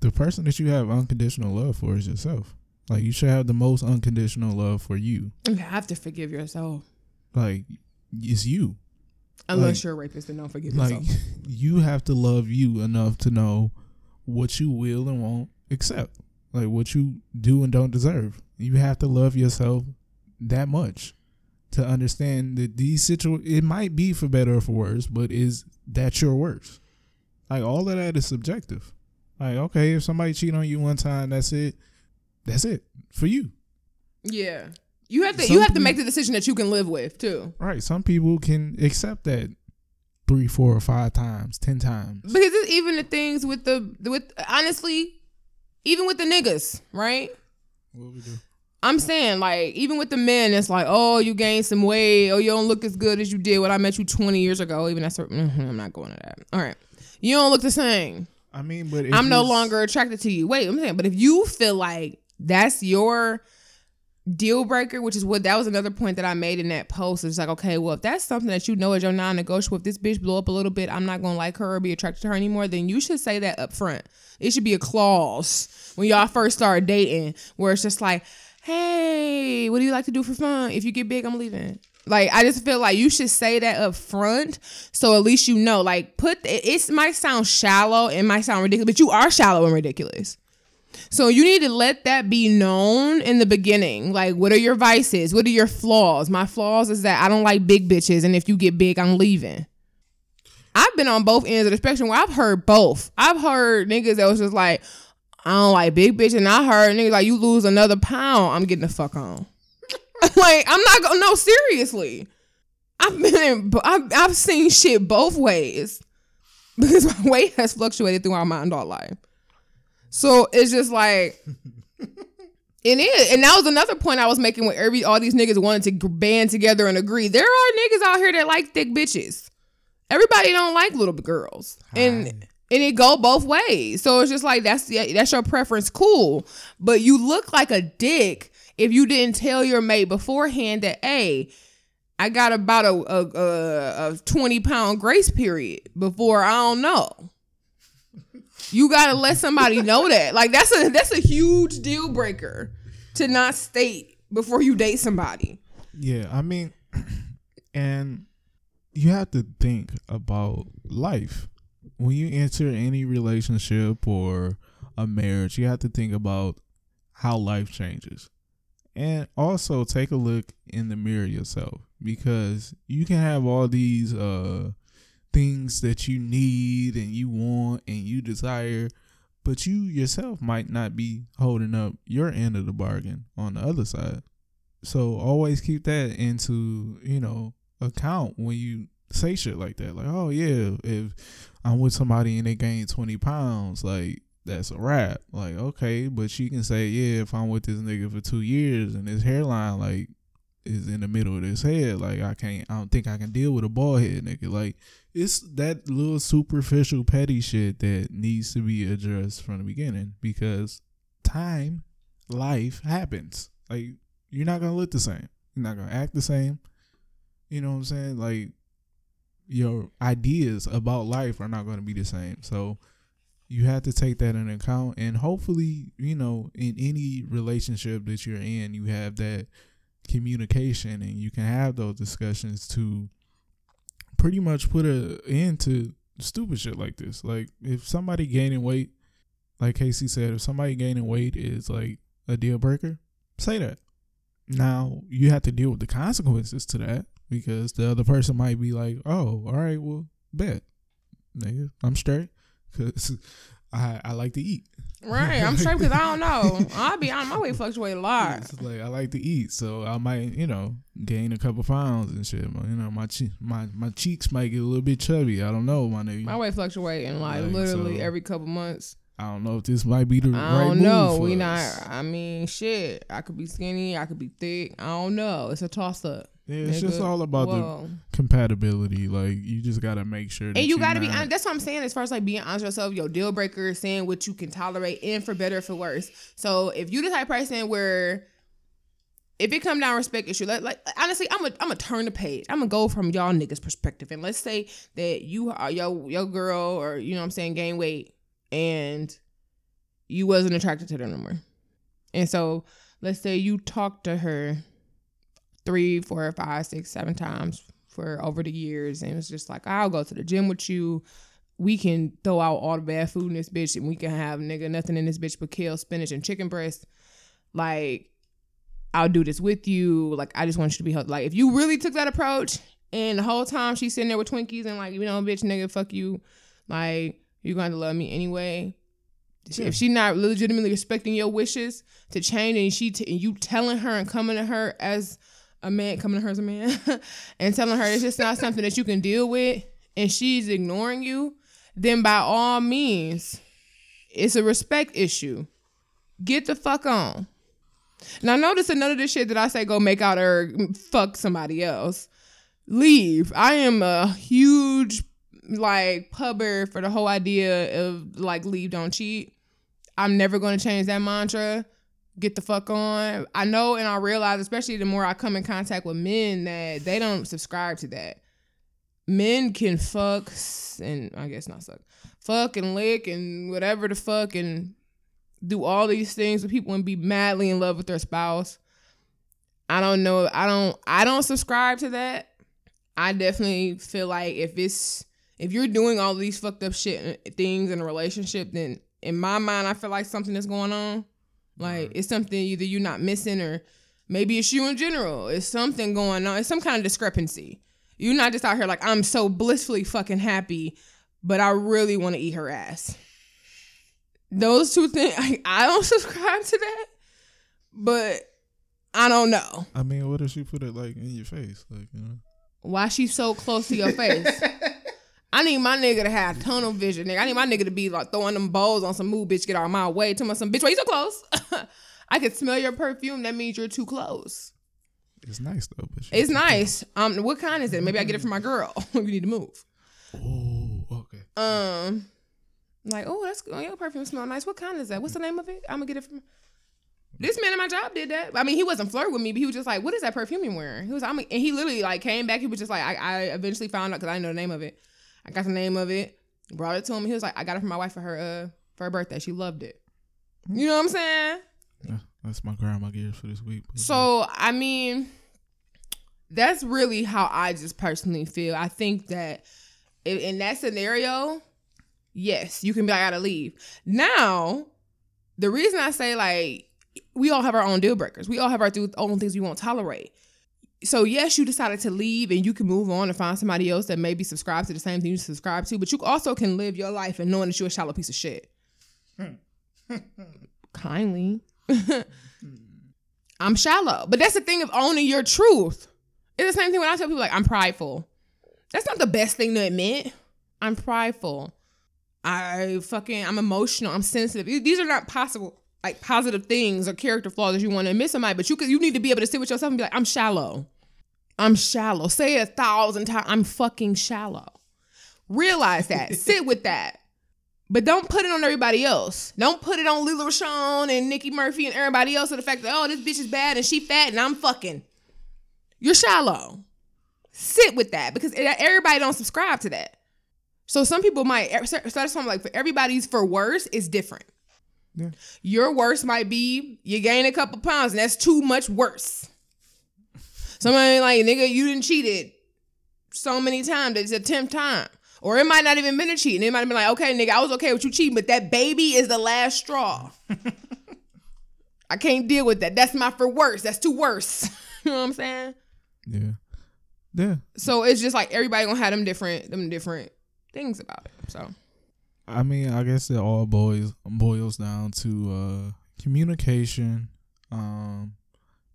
the person that you have unconditional love for is yourself. Like you should have the most unconditional love for you. You have to forgive yourself. Like it's you. Unless like, you're a rapist, then don't forgive like, yourself. [laughs] You have to love you enough to know what you will and won't accept. Like what you do and don't deserve. You have to love yourself that much to understand that these situ it might be for better or for worse, but is that your worst? Like all of that is subjective. Like okay, if somebody cheat on you one time, that's it. That's it for you. Yeah, you have to Some you have to make the decision that you can live with too. Right. Some people can accept that three, four, or five times, ten times. Because it's even the things with the with honestly, even with the niggas, right? What we do? I'm saying, like, even with the men, it's like, oh, you gained some weight, or you don't look as good as you did when I met you 20 years ago. Even that's, mm-hmm, I'm not going to that. All right. You don't look the same. I mean, but I'm no longer attracted to you. Wait, I'm saying, but if you feel like that's your deal breaker, which is what that was another point that I made in that post. It's like, okay, well, if that's something that you know is your non-negotiable, if this bitch blow up a little bit, I'm not gonna like her or be attracted to her anymore, then you should say that up front. It should be a clause when y'all first start dating, where it's just like, hey, what do you like to do for fun? If you get big, I'm leaving. Like I just feel like you should say that up front, so at least you know. Like put it, it might sound shallow, it might sound ridiculous, but you are shallow and ridiculous. So you need to let that be known in the beginning. Like, what are your vices? What are your flaws? My flaws is that I don't like big bitches, and if you get big, I'm leaving. I've been on both ends of the spectrum where I've heard both. I've heard niggas that was just like, I don't like big bitches, and I heard niggas like, you lose another pound, I'm getting the fuck on. [laughs] like, I'm not gonna, no, seriously. I've been in, I've, I've seen shit both ways [laughs] because my weight has fluctuated throughout my adult life. So it's just like [laughs] it is, and that was another point I was making when every all these niggas wanted to band together and agree. There are niggas out here that like thick bitches. Everybody don't like little girls, Hi. and and it go both ways. So it's just like that's that's your preference, cool. But you look like a dick if you didn't tell your mate beforehand that hey. I got about a, a, a, a 20 pound grace period before I don't know. You gotta let somebody know that. Like that's a that's a huge deal breaker to not state before you date somebody. Yeah, I mean, [clears throat] and you have to think about life when you enter any relationship or a marriage. You have to think about how life changes, and also take a look in the mirror yourself because you can have all these uh things that you need and you want and you desire, but you yourself might not be holding up your end of the bargain on the other side. So always keep that into, you know, account when you say shit like that. Like, oh yeah, if I'm with somebody and they gain 20 pounds, like that's a wrap. Like, okay, but she can say, yeah, if I'm with this nigga for two years and his hairline like is in the middle of his head, like I can't I don't think I can deal with a bald head nigga. Like it's that little superficial petty shit that needs to be addressed from the beginning because time, life happens. Like you're not gonna look the same. You're not gonna act the same. You know what I'm saying? Like your ideas about life are not gonna be the same. So you have to take that into account and hopefully, you know, in any relationship that you're in, you have that communication and you can have those discussions to pretty much put a end to stupid shit like this. Like if somebody gaining weight, like Casey said, if somebody gaining weight is like a deal breaker, say that. Now you have to deal with the consequences to that because the other person might be like, "Oh, all right, well, bet, nigga, I'm straight," because [laughs] I I like to eat. Right, I'm straight because I don't know. [laughs] I'll be on my weight fluctuate a lot. It's like I like to eat, so I might, you know, gain a couple pounds and shit. You know, my che- my my cheeks might get a little bit chubby. I don't know, my nigga. My weight fluctuating like, like literally so, every couple months. I don't know if this might be the I right move. I don't know. we us. not. I mean, shit. I could be skinny. I could be thick. I don't know. It's a toss up. Yeah, it's nigga. just all about Whoa. the compatibility. Like you just gotta make sure. and you gotta not... be honest. That's what I'm saying. As far as like being honest with yourself, your deal breaker, saying what you can tolerate, and for better or for worse. So if you the type person where if it come down respect issue, like, like honestly, I'm a I'm a turn the page. I'm gonna go from y'all niggas perspective, and let's say that you are your your girl or you know what I'm saying gain weight, and you wasn't attracted to her no more, and so let's say you talk to her three, four, five, six, seven times for over the years. And it was just like, I'll go to the gym with you. We can throw out all the bad food in this bitch and we can have nigga nothing in this bitch but kale, spinach, and chicken breast. Like, I'll do this with you. Like, I just want you to be healthy. Like, if you really took that approach and the whole time she's sitting there with Twinkies and like, you know, bitch, nigga, fuck you. Like, you're going to love me anyway. Yeah. If she not legitimately respecting your wishes to change and she t- and you telling her and coming to her as a man coming to her as a man [laughs] and telling her it's just not something that you can deal with and she's ignoring you, then by all means, it's a respect issue. Get the fuck on. Now notice another of this shit that I say go make out or fuck somebody else. Leave. I am a huge like pubber for the whole idea of like leave don't cheat. I'm never gonna change that mantra. Get the fuck on. I know and I realize, especially the more I come in contact with men, that they don't subscribe to that. Men can fuck and I guess not suck, fuck and lick and whatever the fuck and do all these things with people and be madly in love with their spouse. I don't know. I don't. I don't subscribe to that. I definitely feel like if it's if you're doing all these fucked up shit uh, things in a relationship, then in my mind, I feel like something is going on. Like mm. it's something either you're not missing or maybe it's you in general. It's something going on. It's some kind of discrepancy. You're not just out here like I'm so blissfully fucking happy, but I really want to eat her ass. Those two things, [laughs] I, I don't [laughs] subscribe to that, but I don't know. I mean, what if she put it like in your face, like you know? Why she so close to your face? [laughs] I need my nigga to have tunnel vision, nigga. I need my nigga to be like throwing them bowls on some move, bitch. Get out of my way. Tell me some bitch. Why you so close? [laughs] I can smell your perfume. That means you're too close. It's nice though. But it's nice. Um, what kind is it? Maybe I get it from my girl. [laughs] you need to move. Oh, okay. Um, like, oh, that's oh, your perfume smell nice. What kind is that? What's the name of it? I'm gonna get it from. This man at my job did that. I mean, he wasn't flirting with me, but he was just like, "What is that perfume you're wearing?" He was, I'm, and he literally like came back. He was just like, I, I eventually found out because I didn't know the name of it. I got the name of it, brought it to him. He was like, I got it for my wife for her uh for her birthday. She loved it. You know what I'm saying? Yeah, that's my grandma gift for this week. So I mean, that's really how I just personally feel. I think that in that scenario, yes, you can be like, I gotta leave. Now, the reason I say like we all have our own deal breakers. We all have our own things we won't tolerate. So yes, you decided to leave and you can move on and find somebody else that maybe subscribes to the same thing you subscribe to, but you also can live your life and knowing that you're a shallow piece of shit. [laughs] Kindly. [laughs] I'm shallow. But that's the thing of owning your truth. It's the same thing when I tell people like I'm prideful. That's not the best thing to admit. I'm prideful. I fucking I'm emotional. I'm sensitive. These are not possible like positive things or character flaws that you want to admit somebody, but you could you need to be able to sit with yourself and be like, I'm shallow. I'm shallow. Say it a thousand times. I'm fucking shallow. Realize that. [laughs] sit with that. But don't put it on everybody else. Don't put it on Lela Rochon and Nikki Murphy and everybody else. To the fact that oh, this bitch is bad and she fat and I'm fucking. You're shallow. Sit with that because everybody don't subscribe to that. So some people might. So that's why I'm like, for everybody's for worse is different. Yeah. Your worst might be you gain a couple pounds, and that's too much worse. Somebody like, nigga, you didn't cheated so many times, it's a 10th time. Or it might not even been a cheating. It might have been like, okay, nigga, I was okay with you cheating, but that baby is the last straw. [laughs] I can't deal with that. That's my for worse. That's too worse. [laughs] you know what I'm saying? Yeah. Yeah. So it's just like everybody gonna have them different them different things about it. So I mean, I guess it all boils boils down to uh, communication, um,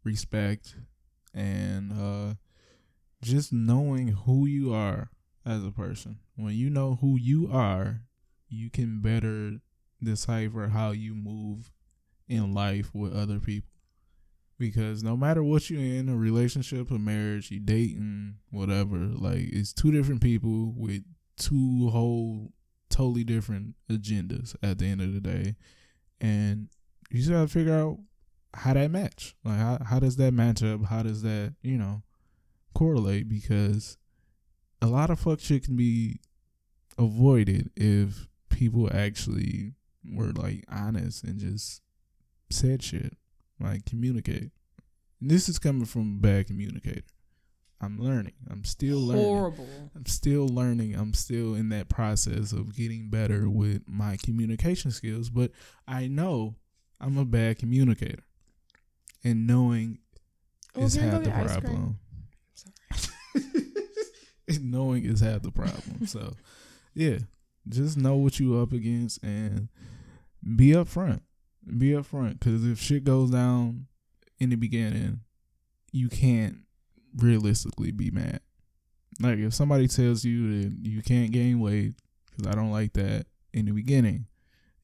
respect, and uh, just knowing who you are as a person. When you know who you are, you can better decipher how you move in life with other people. Because no matter what you're in, a relationship, a marriage, you dating, whatever, like it's two different people with two whole totally different agendas at the end of the day. And you just gotta figure out how that match. Like how how does that match up? How does that, you know, correlate? Because a lot of fuck shit can be avoided if people actually were like honest and just said shit. Like communicate. And this is coming from a bad communicator. I'm learning. I'm still learning. Horrible. I'm still learning. I'm still in that process of getting better with my communication skills, but I know I'm a bad communicator. And knowing oh, is half the problem. [laughs] knowing is half the problem. So, yeah, just know what you up against and be upfront. Be upfront because if shit goes down in the beginning, you can't realistically be mad. Like if somebody tells you that you can't gain weight because I don't like that in the beginning,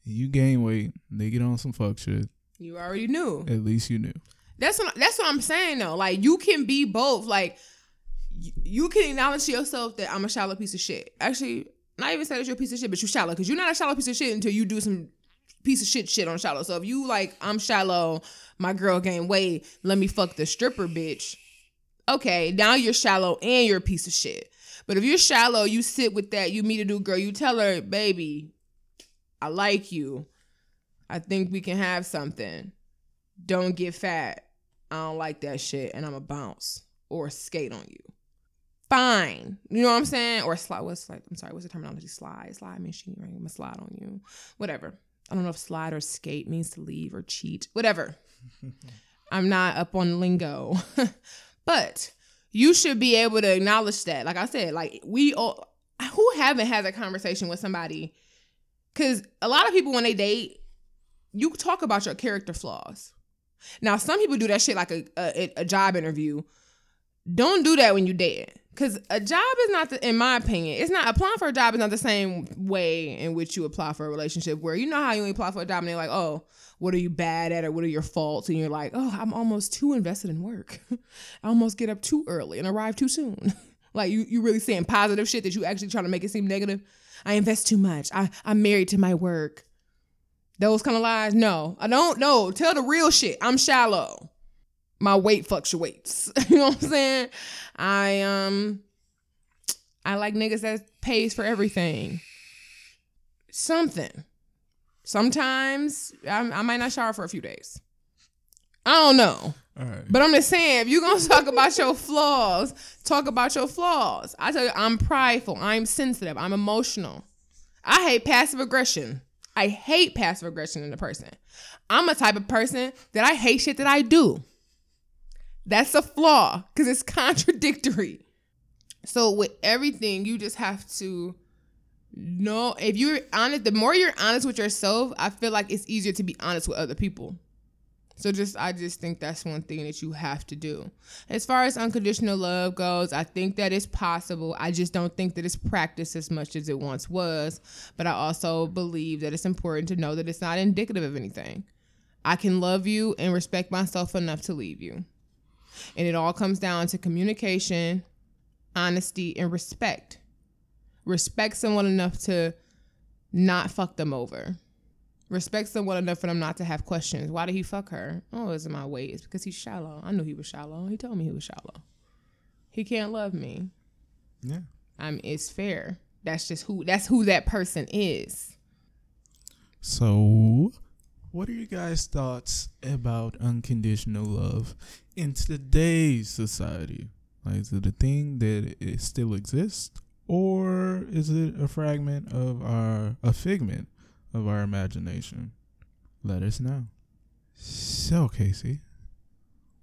you gain weight, they get on some fuck shit. You already knew. At least you knew. That's what that's what I'm saying though. Like you can be both. Like you can acknowledge to yourself that I'm a shallow piece of shit. Actually, not even say that you're a piece of shit, but you shallow because you're not a shallow piece of shit until you do some piece of shit shit on shallow. So if you like, I'm shallow, my girl gained weight, let me fuck the stripper bitch. Okay, now you're shallow and you're a piece of shit. But if you're shallow, you sit with that, you meet a new girl, you tell her, baby, I like you. I think we can have something. Don't get fat. I don't like that shit, and I'm a bounce or skate on you. Fine, you know what I'm saying? Or slide. What's like? I'm sorry. What's the terminology? Slide. Slide she right? I'm gonna slide on you. Whatever. I don't know if slide or skate means to leave or cheat. Whatever. [laughs] I'm not up on lingo, [laughs] but you should be able to acknowledge that. Like I said, like we all who haven't had a conversation with somebody because a lot of people when they date, you talk about your character flaws. Now some people do that shit like a a, a job interview. Don't do that when you date. Cause a job is not, the, in my opinion, it's not applying for a job is not the same way in which you apply for a relationship. Where you know how you apply for a job and they're like, oh, what are you bad at or what are your faults? And you're like, oh, I'm almost too invested in work. [laughs] I almost get up too early and arrive too soon. [laughs] like you, you really saying positive shit that you actually trying to make it seem negative. I invest too much. I, I'm married to my work. Those kind of lies. No, I don't know. Tell the real shit. I'm shallow. My weight fluctuates. [laughs] you know what I'm saying? I um I like niggas that pays for everything. Something. Sometimes I, I might not shower for a few days. I don't know. But I'm just saying, if you're gonna [laughs] talk about your flaws, talk about your flaws. I tell you, I'm prideful, I'm sensitive, I'm emotional. I hate passive aggression. I hate passive aggression in a person. I'm a type of person that I hate shit that I do. That's a flaw because it's [laughs] contradictory. So with everything, you just have to know if you're honest, the more you're honest with yourself, I feel like it's easier to be honest with other people. So just I just think that's one thing that you have to do. As far as unconditional love goes, I think that it's possible. I just don't think that it's practiced as much as it once was, but I also believe that it's important to know that it's not indicative of anything. I can love you and respect myself enough to leave you. And it all comes down to communication, honesty, and respect. Respect someone enough to not fuck them over. Respect someone enough for them not to have questions. Why did he fuck her? Oh, it's my way. It's because he's shallow. I knew he was shallow. He told me he was shallow. He can't love me. Yeah. I mean, it's fair. That's just who that's who that person is. So, what are you guys' thoughts about unconditional love in today's society? Like, is it a thing that it still exists, or is it a fragment of our a figment of our imagination? Let us know. So, Kaycee,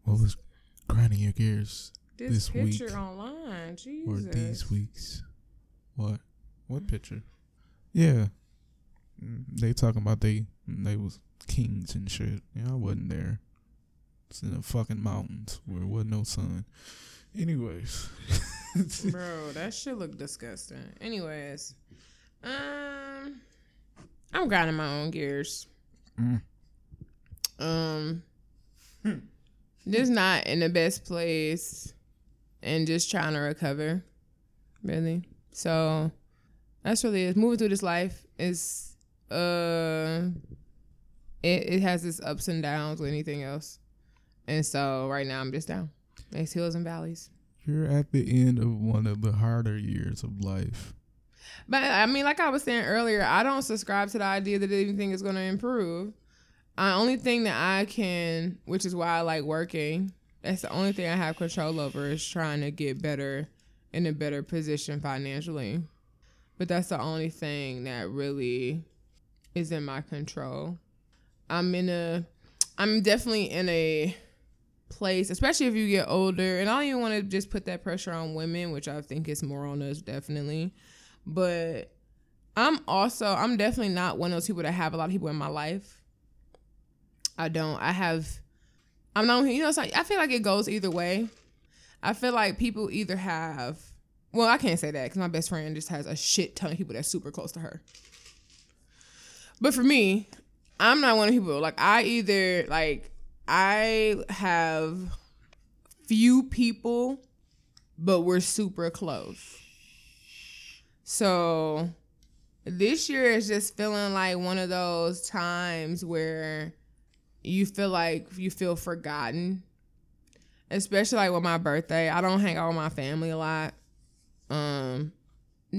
what was grinding your gears This, This picture week. online, Jesus. or these weeks? What? What picture? Yeah, they talking about they they was kings and shit. Yeah, I wasn't there. It's in the fucking mountains where there wasn't no sun. Anyways, [laughs] Bro, that shit look disgusting. Anyways, um, I'm grinding my own gears. Mm. Um, just not in the best place, and just trying to recover, really. So that's really it. Moving through this life is uh, it it has its ups and downs with anything else, and so right now I'm just down. It's hills and valleys. you're at the end of one of the harder years of life. But I mean, like I was saying earlier, I don't subscribe to the idea that anything is going to improve. The only thing that I can, which is why I like working, that's the only thing I have control over is trying to get better in a better position financially. But that's the only thing that really is in my control. I'm in a, I'm definitely in a place, especially if you get older. And I don't even want to just put that pressure on women, which I think is more on us, definitely but I'm also I'm definitely not one of those people that have a lot of people in my life. I don't. I have. I'm not. You know, it's like I feel like it goes either way. I feel like people either have. Well, I can't say that because my best friend just has a shit ton of people that's super close to her. But for me, I'm not one of people like I either like I have few people, but we're super close. So this year is just feeling like one of those times where you feel like you feel forgotten. Especially like with my birthday. I don't hang out with my family a lot. Um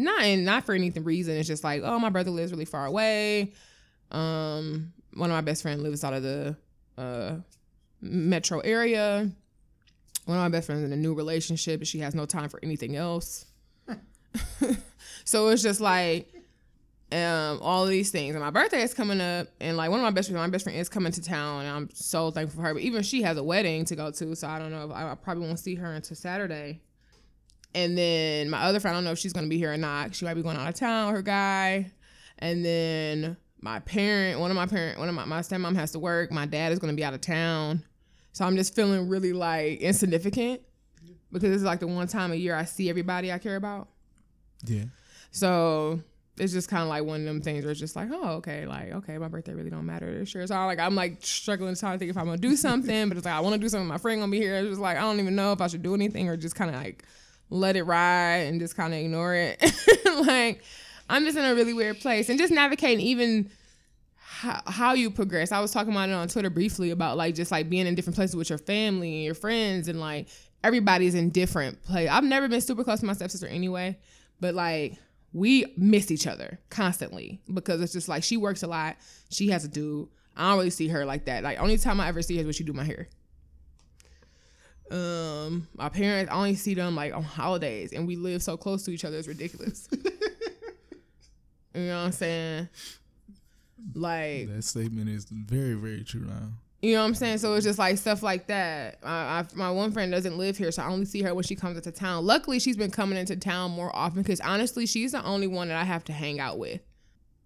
not and not for anything reason. It's just like, oh, my brother lives really far away. Um, one of my best friends lives out of the uh metro area. One of my best friends in a new relationship, and she has no time for anything else. [laughs] so it's just like um all of these things and my birthday is coming up and like one of my best friends my best friend is coming to town and i'm so thankful for her but even she has a wedding to go to so i don't know if i, I probably won't see her until saturday and then my other friend i don't know if she's going to be here or not she might be going out of town with her guy and then my parent one of my parent one of my, my stepmom has to work my dad is going to be out of town so i'm just feeling really like insignificant because it's like the one time a year i see everybody i care about Yeah. so it's just kind of like one of them things where it's just like, oh, okay, like, okay, my birthday really don't matter this year. So I'm like, I'm like struggling to try to think if I'm gonna do something, but it's like I want to do something. My friend gonna be here. It's just like I don't even know if I should do anything or just kind of like let it ride and just kind of ignore it. [laughs] like I'm just in a really weird place and just navigating even how, how you progress. I was talking about it on Twitter briefly about like just like being in different places with your family and your friends and like everybody's in different place. I've never been super close to my stepsister anyway, but like we miss each other constantly because it's just like she works a lot. She has a dude. I don't really see her like that. Like only time I ever see her is when she do my hair. Um, my parents I only see them like on holidays, and we live so close to each other. It's ridiculous. [laughs] you know what I'm saying? Like That statement is very, very true now. you know what I'm saying? So it's just like stuff like that. I, I, my one friend doesn't live here, so I only see her when she comes into town. Luckily, she's been coming into town more often because honestly, she's the only one that I have to hang out with.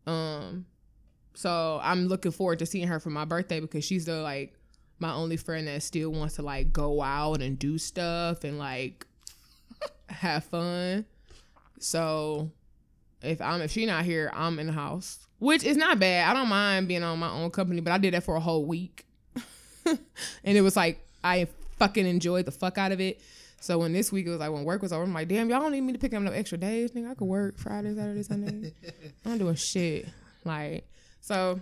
Um, so I'm looking forward to seeing her for my birthday because she's the like my only friend that still wants to like go out and do stuff and like [laughs] have fun. So if I'm if she not here, I'm in the house, which is not bad. I don't mind being on my own company, but I did that for a whole week, [laughs] and it was like I fucking enjoyed the fuck out of it. So when this week it was like when work was over, I'm like, damn, y'all don't need me to pick up no extra days. Nigga, I could work Friday, Saturday, Sunday. [laughs] I'm doing shit. Like so,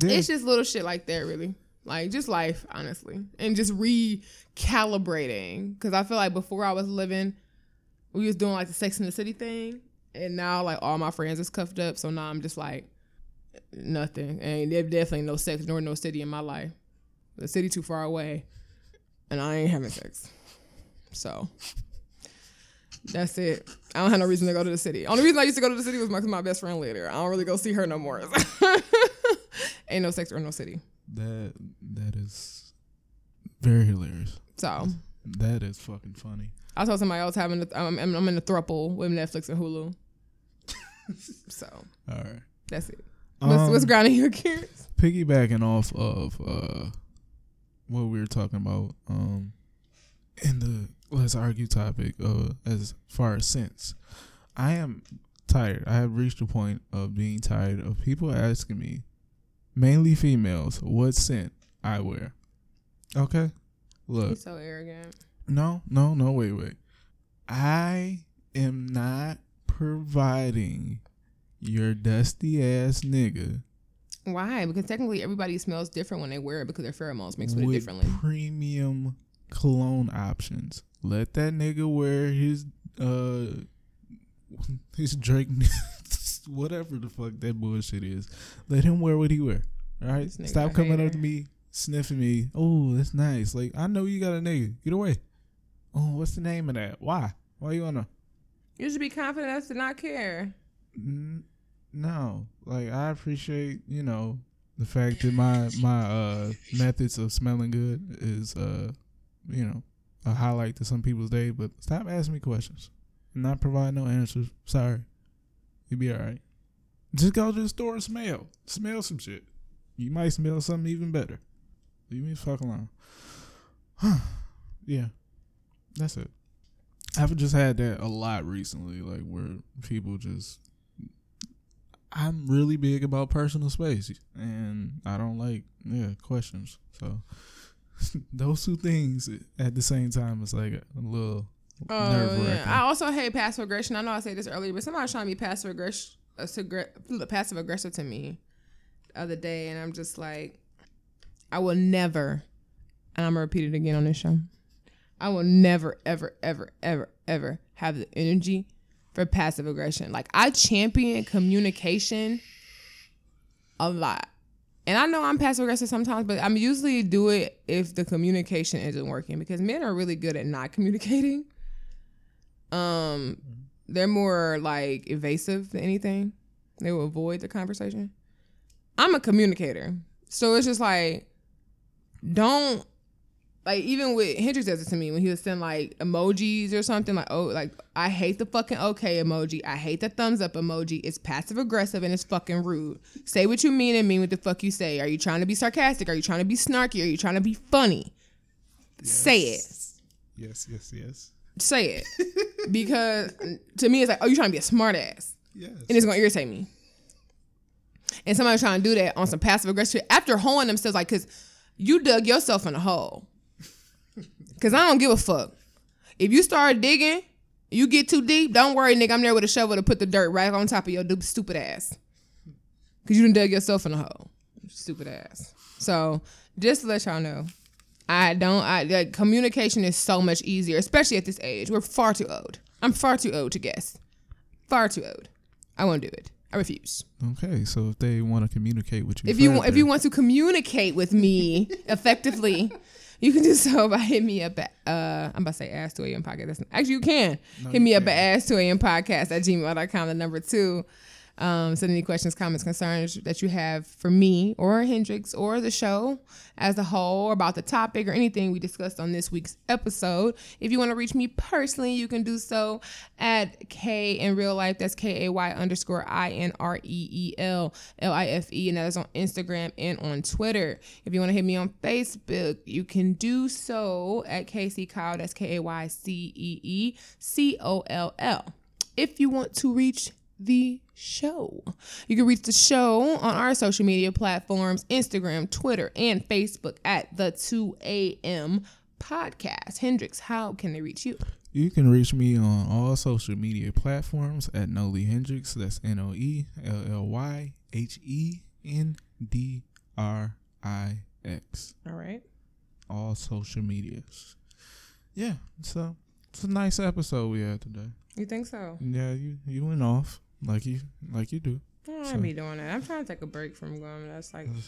it's just little shit like that, really. Like just life, honestly, and just recalibrating. Because I feel like before I was living, we was doing like the Sex in the City thing, and now like all my friends is cuffed up. So now I'm just like nothing, and there's definitely no sex nor no city in my life. The city too far away, and I ain't having sex. So that's it. I don't have no reason to go to the city. Only reason I used to go to the city was because my best friend lived there. I don't really go see her no more. [laughs] ain't no sex or no city. That that is very hilarious. So That is fucking funny. I saw somebody else having a, I'm, I'm in a thruple with Netflix and Hulu. [laughs] so All right. that's it. What's, what's Um, grinding your gears? piggybacking off of uh what we were talking about um in the let's argue topic uh as far as sense i am tired i have reached a point of being tired of people asking me mainly females what scent i wear okay look He's so arrogant. no no no wait wait i am not providing your dusty ass nigga Why? Because technically everybody smells different when they wear it because their pheromones mix with it with differently. premium cologne options. Let that nigga wear his uh [laughs] his Drake whatever the fuck that bullshit is. Let him wear what he wear. All right. Stop coming hater. up to me sniffing me. Oh, that's nice. Like I know you got a nigga. Get away. Oh, what's the name of that? Why? Why you wanna? You should be confident enough to not care. No, like I appreciate you know the fact that my my uh [laughs] methods of smelling good is uh you know a highlight to some people's day. But stop asking me questions, and not provide no answers. Sorry, you be all right. Just go to the store and smell, smell some shit. You might smell something even better. Leave me the fuck alone. [sighs] yeah, that's it. I've just had that a lot recently, like where people just I'm really big about personal space, and I don't like yeah questions. So [laughs] those two things at the same time is like a little Oh, yeah. I also hate passive aggression. I know I said this earlier, but somebody's trying to be passive aggressive uh, passive aggressive to me the other day, and I'm just like, I will never, and I'm gonna repeat it again on this show. I will never, ever, ever, ever, ever have the energy for passive aggression. Like I champion communication a lot. And I know I'm passive aggressive sometimes, but I'm usually do it if the communication isn't working because men are really good at not communicating. Um they're more like evasive than anything. They will avoid the conversation. I'm a communicator. So it's just like don't like even with Hendrix does it to me when he was send like emojis or something like oh like I hate the fucking okay emoji I hate the thumbs up emoji it's passive aggressive and it's fucking rude say what you mean and mean what the fuck you say are you trying to be sarcastic are you trying to be snarky are you trying to be funny yes. say it yes yes yes say it [laughs] because to me it's like oh you're trying to be a smart ass yes and it's gonna irritate me and somebody trying to do that on some passive aggressive after holding themselves like because you dug yourself in a hole [laughs] Cause I don't give a fuck. If you start digging, you get too deep, don't worry, nigga. I'm there with a shovel to put the dirt right on top of your stupid ass. Cause you done dug yourself in a hole. Stupid ass. So just to let y'all know, I don't I like communication is so much easier, especially at this age. We're far too old. I'm far too old to guess. Far too old. I won't do it. I refuse. Okay, so if they want to communicate with you, if you if you want to communicate with me [laughs] effectively, you can do so by hitting me up at uh I'm about to say ass to a.m. podcast. That's, actually you can no, hit me can. up at ask 2 a.m. podcast at gmail.com, the number two. Um, send any questions, comments, concerns that you have for me or Hendrix or the show as a whole or about the topic or anything we discussed on this week's episode. If you want to reach me personally, you can do so at K in real life. That's K A Y underscore I N R E E L L I F E, and that is on Instagram and on Twitter. If you want to hit me on Facebook, you can do so at KC Kyle. That's K A Y C E E C O L L. If you want to reach the show. You can reach the show on our social media platforms Instagram, Twitter, and Facebook at the 2 a.m. podcast. Hendrix, how can they reach you? You can reach me on all social media platforms at Noelly Hendrix. That's N O E L L Y H E N D R I X. All right. All social medias. Yeah, so it's a nice episode we had today. You think so? Yeah, you you went off like you like you do. I so. be doing that. I'm trying to take a break from going. That's like [laughs]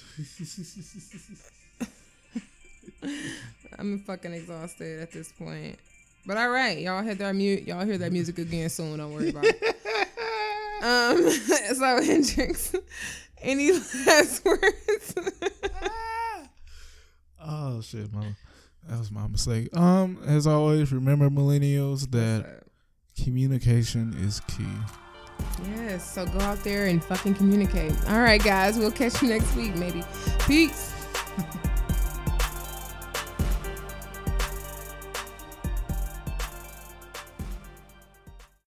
[laughs] I'm fucking exhausted at this point. But all right, y'all hear that mute. Y'all hear that music again soon. Don't worry about it. [laughs] um. So Hendrix, any last words? oh shit, mama. That was my mistake. Um, as always, remember millennials that communication is key. Yes, so go out there and fucking communicate. All right, guys, we'll catch you next week, maybe. Peace. [laughs]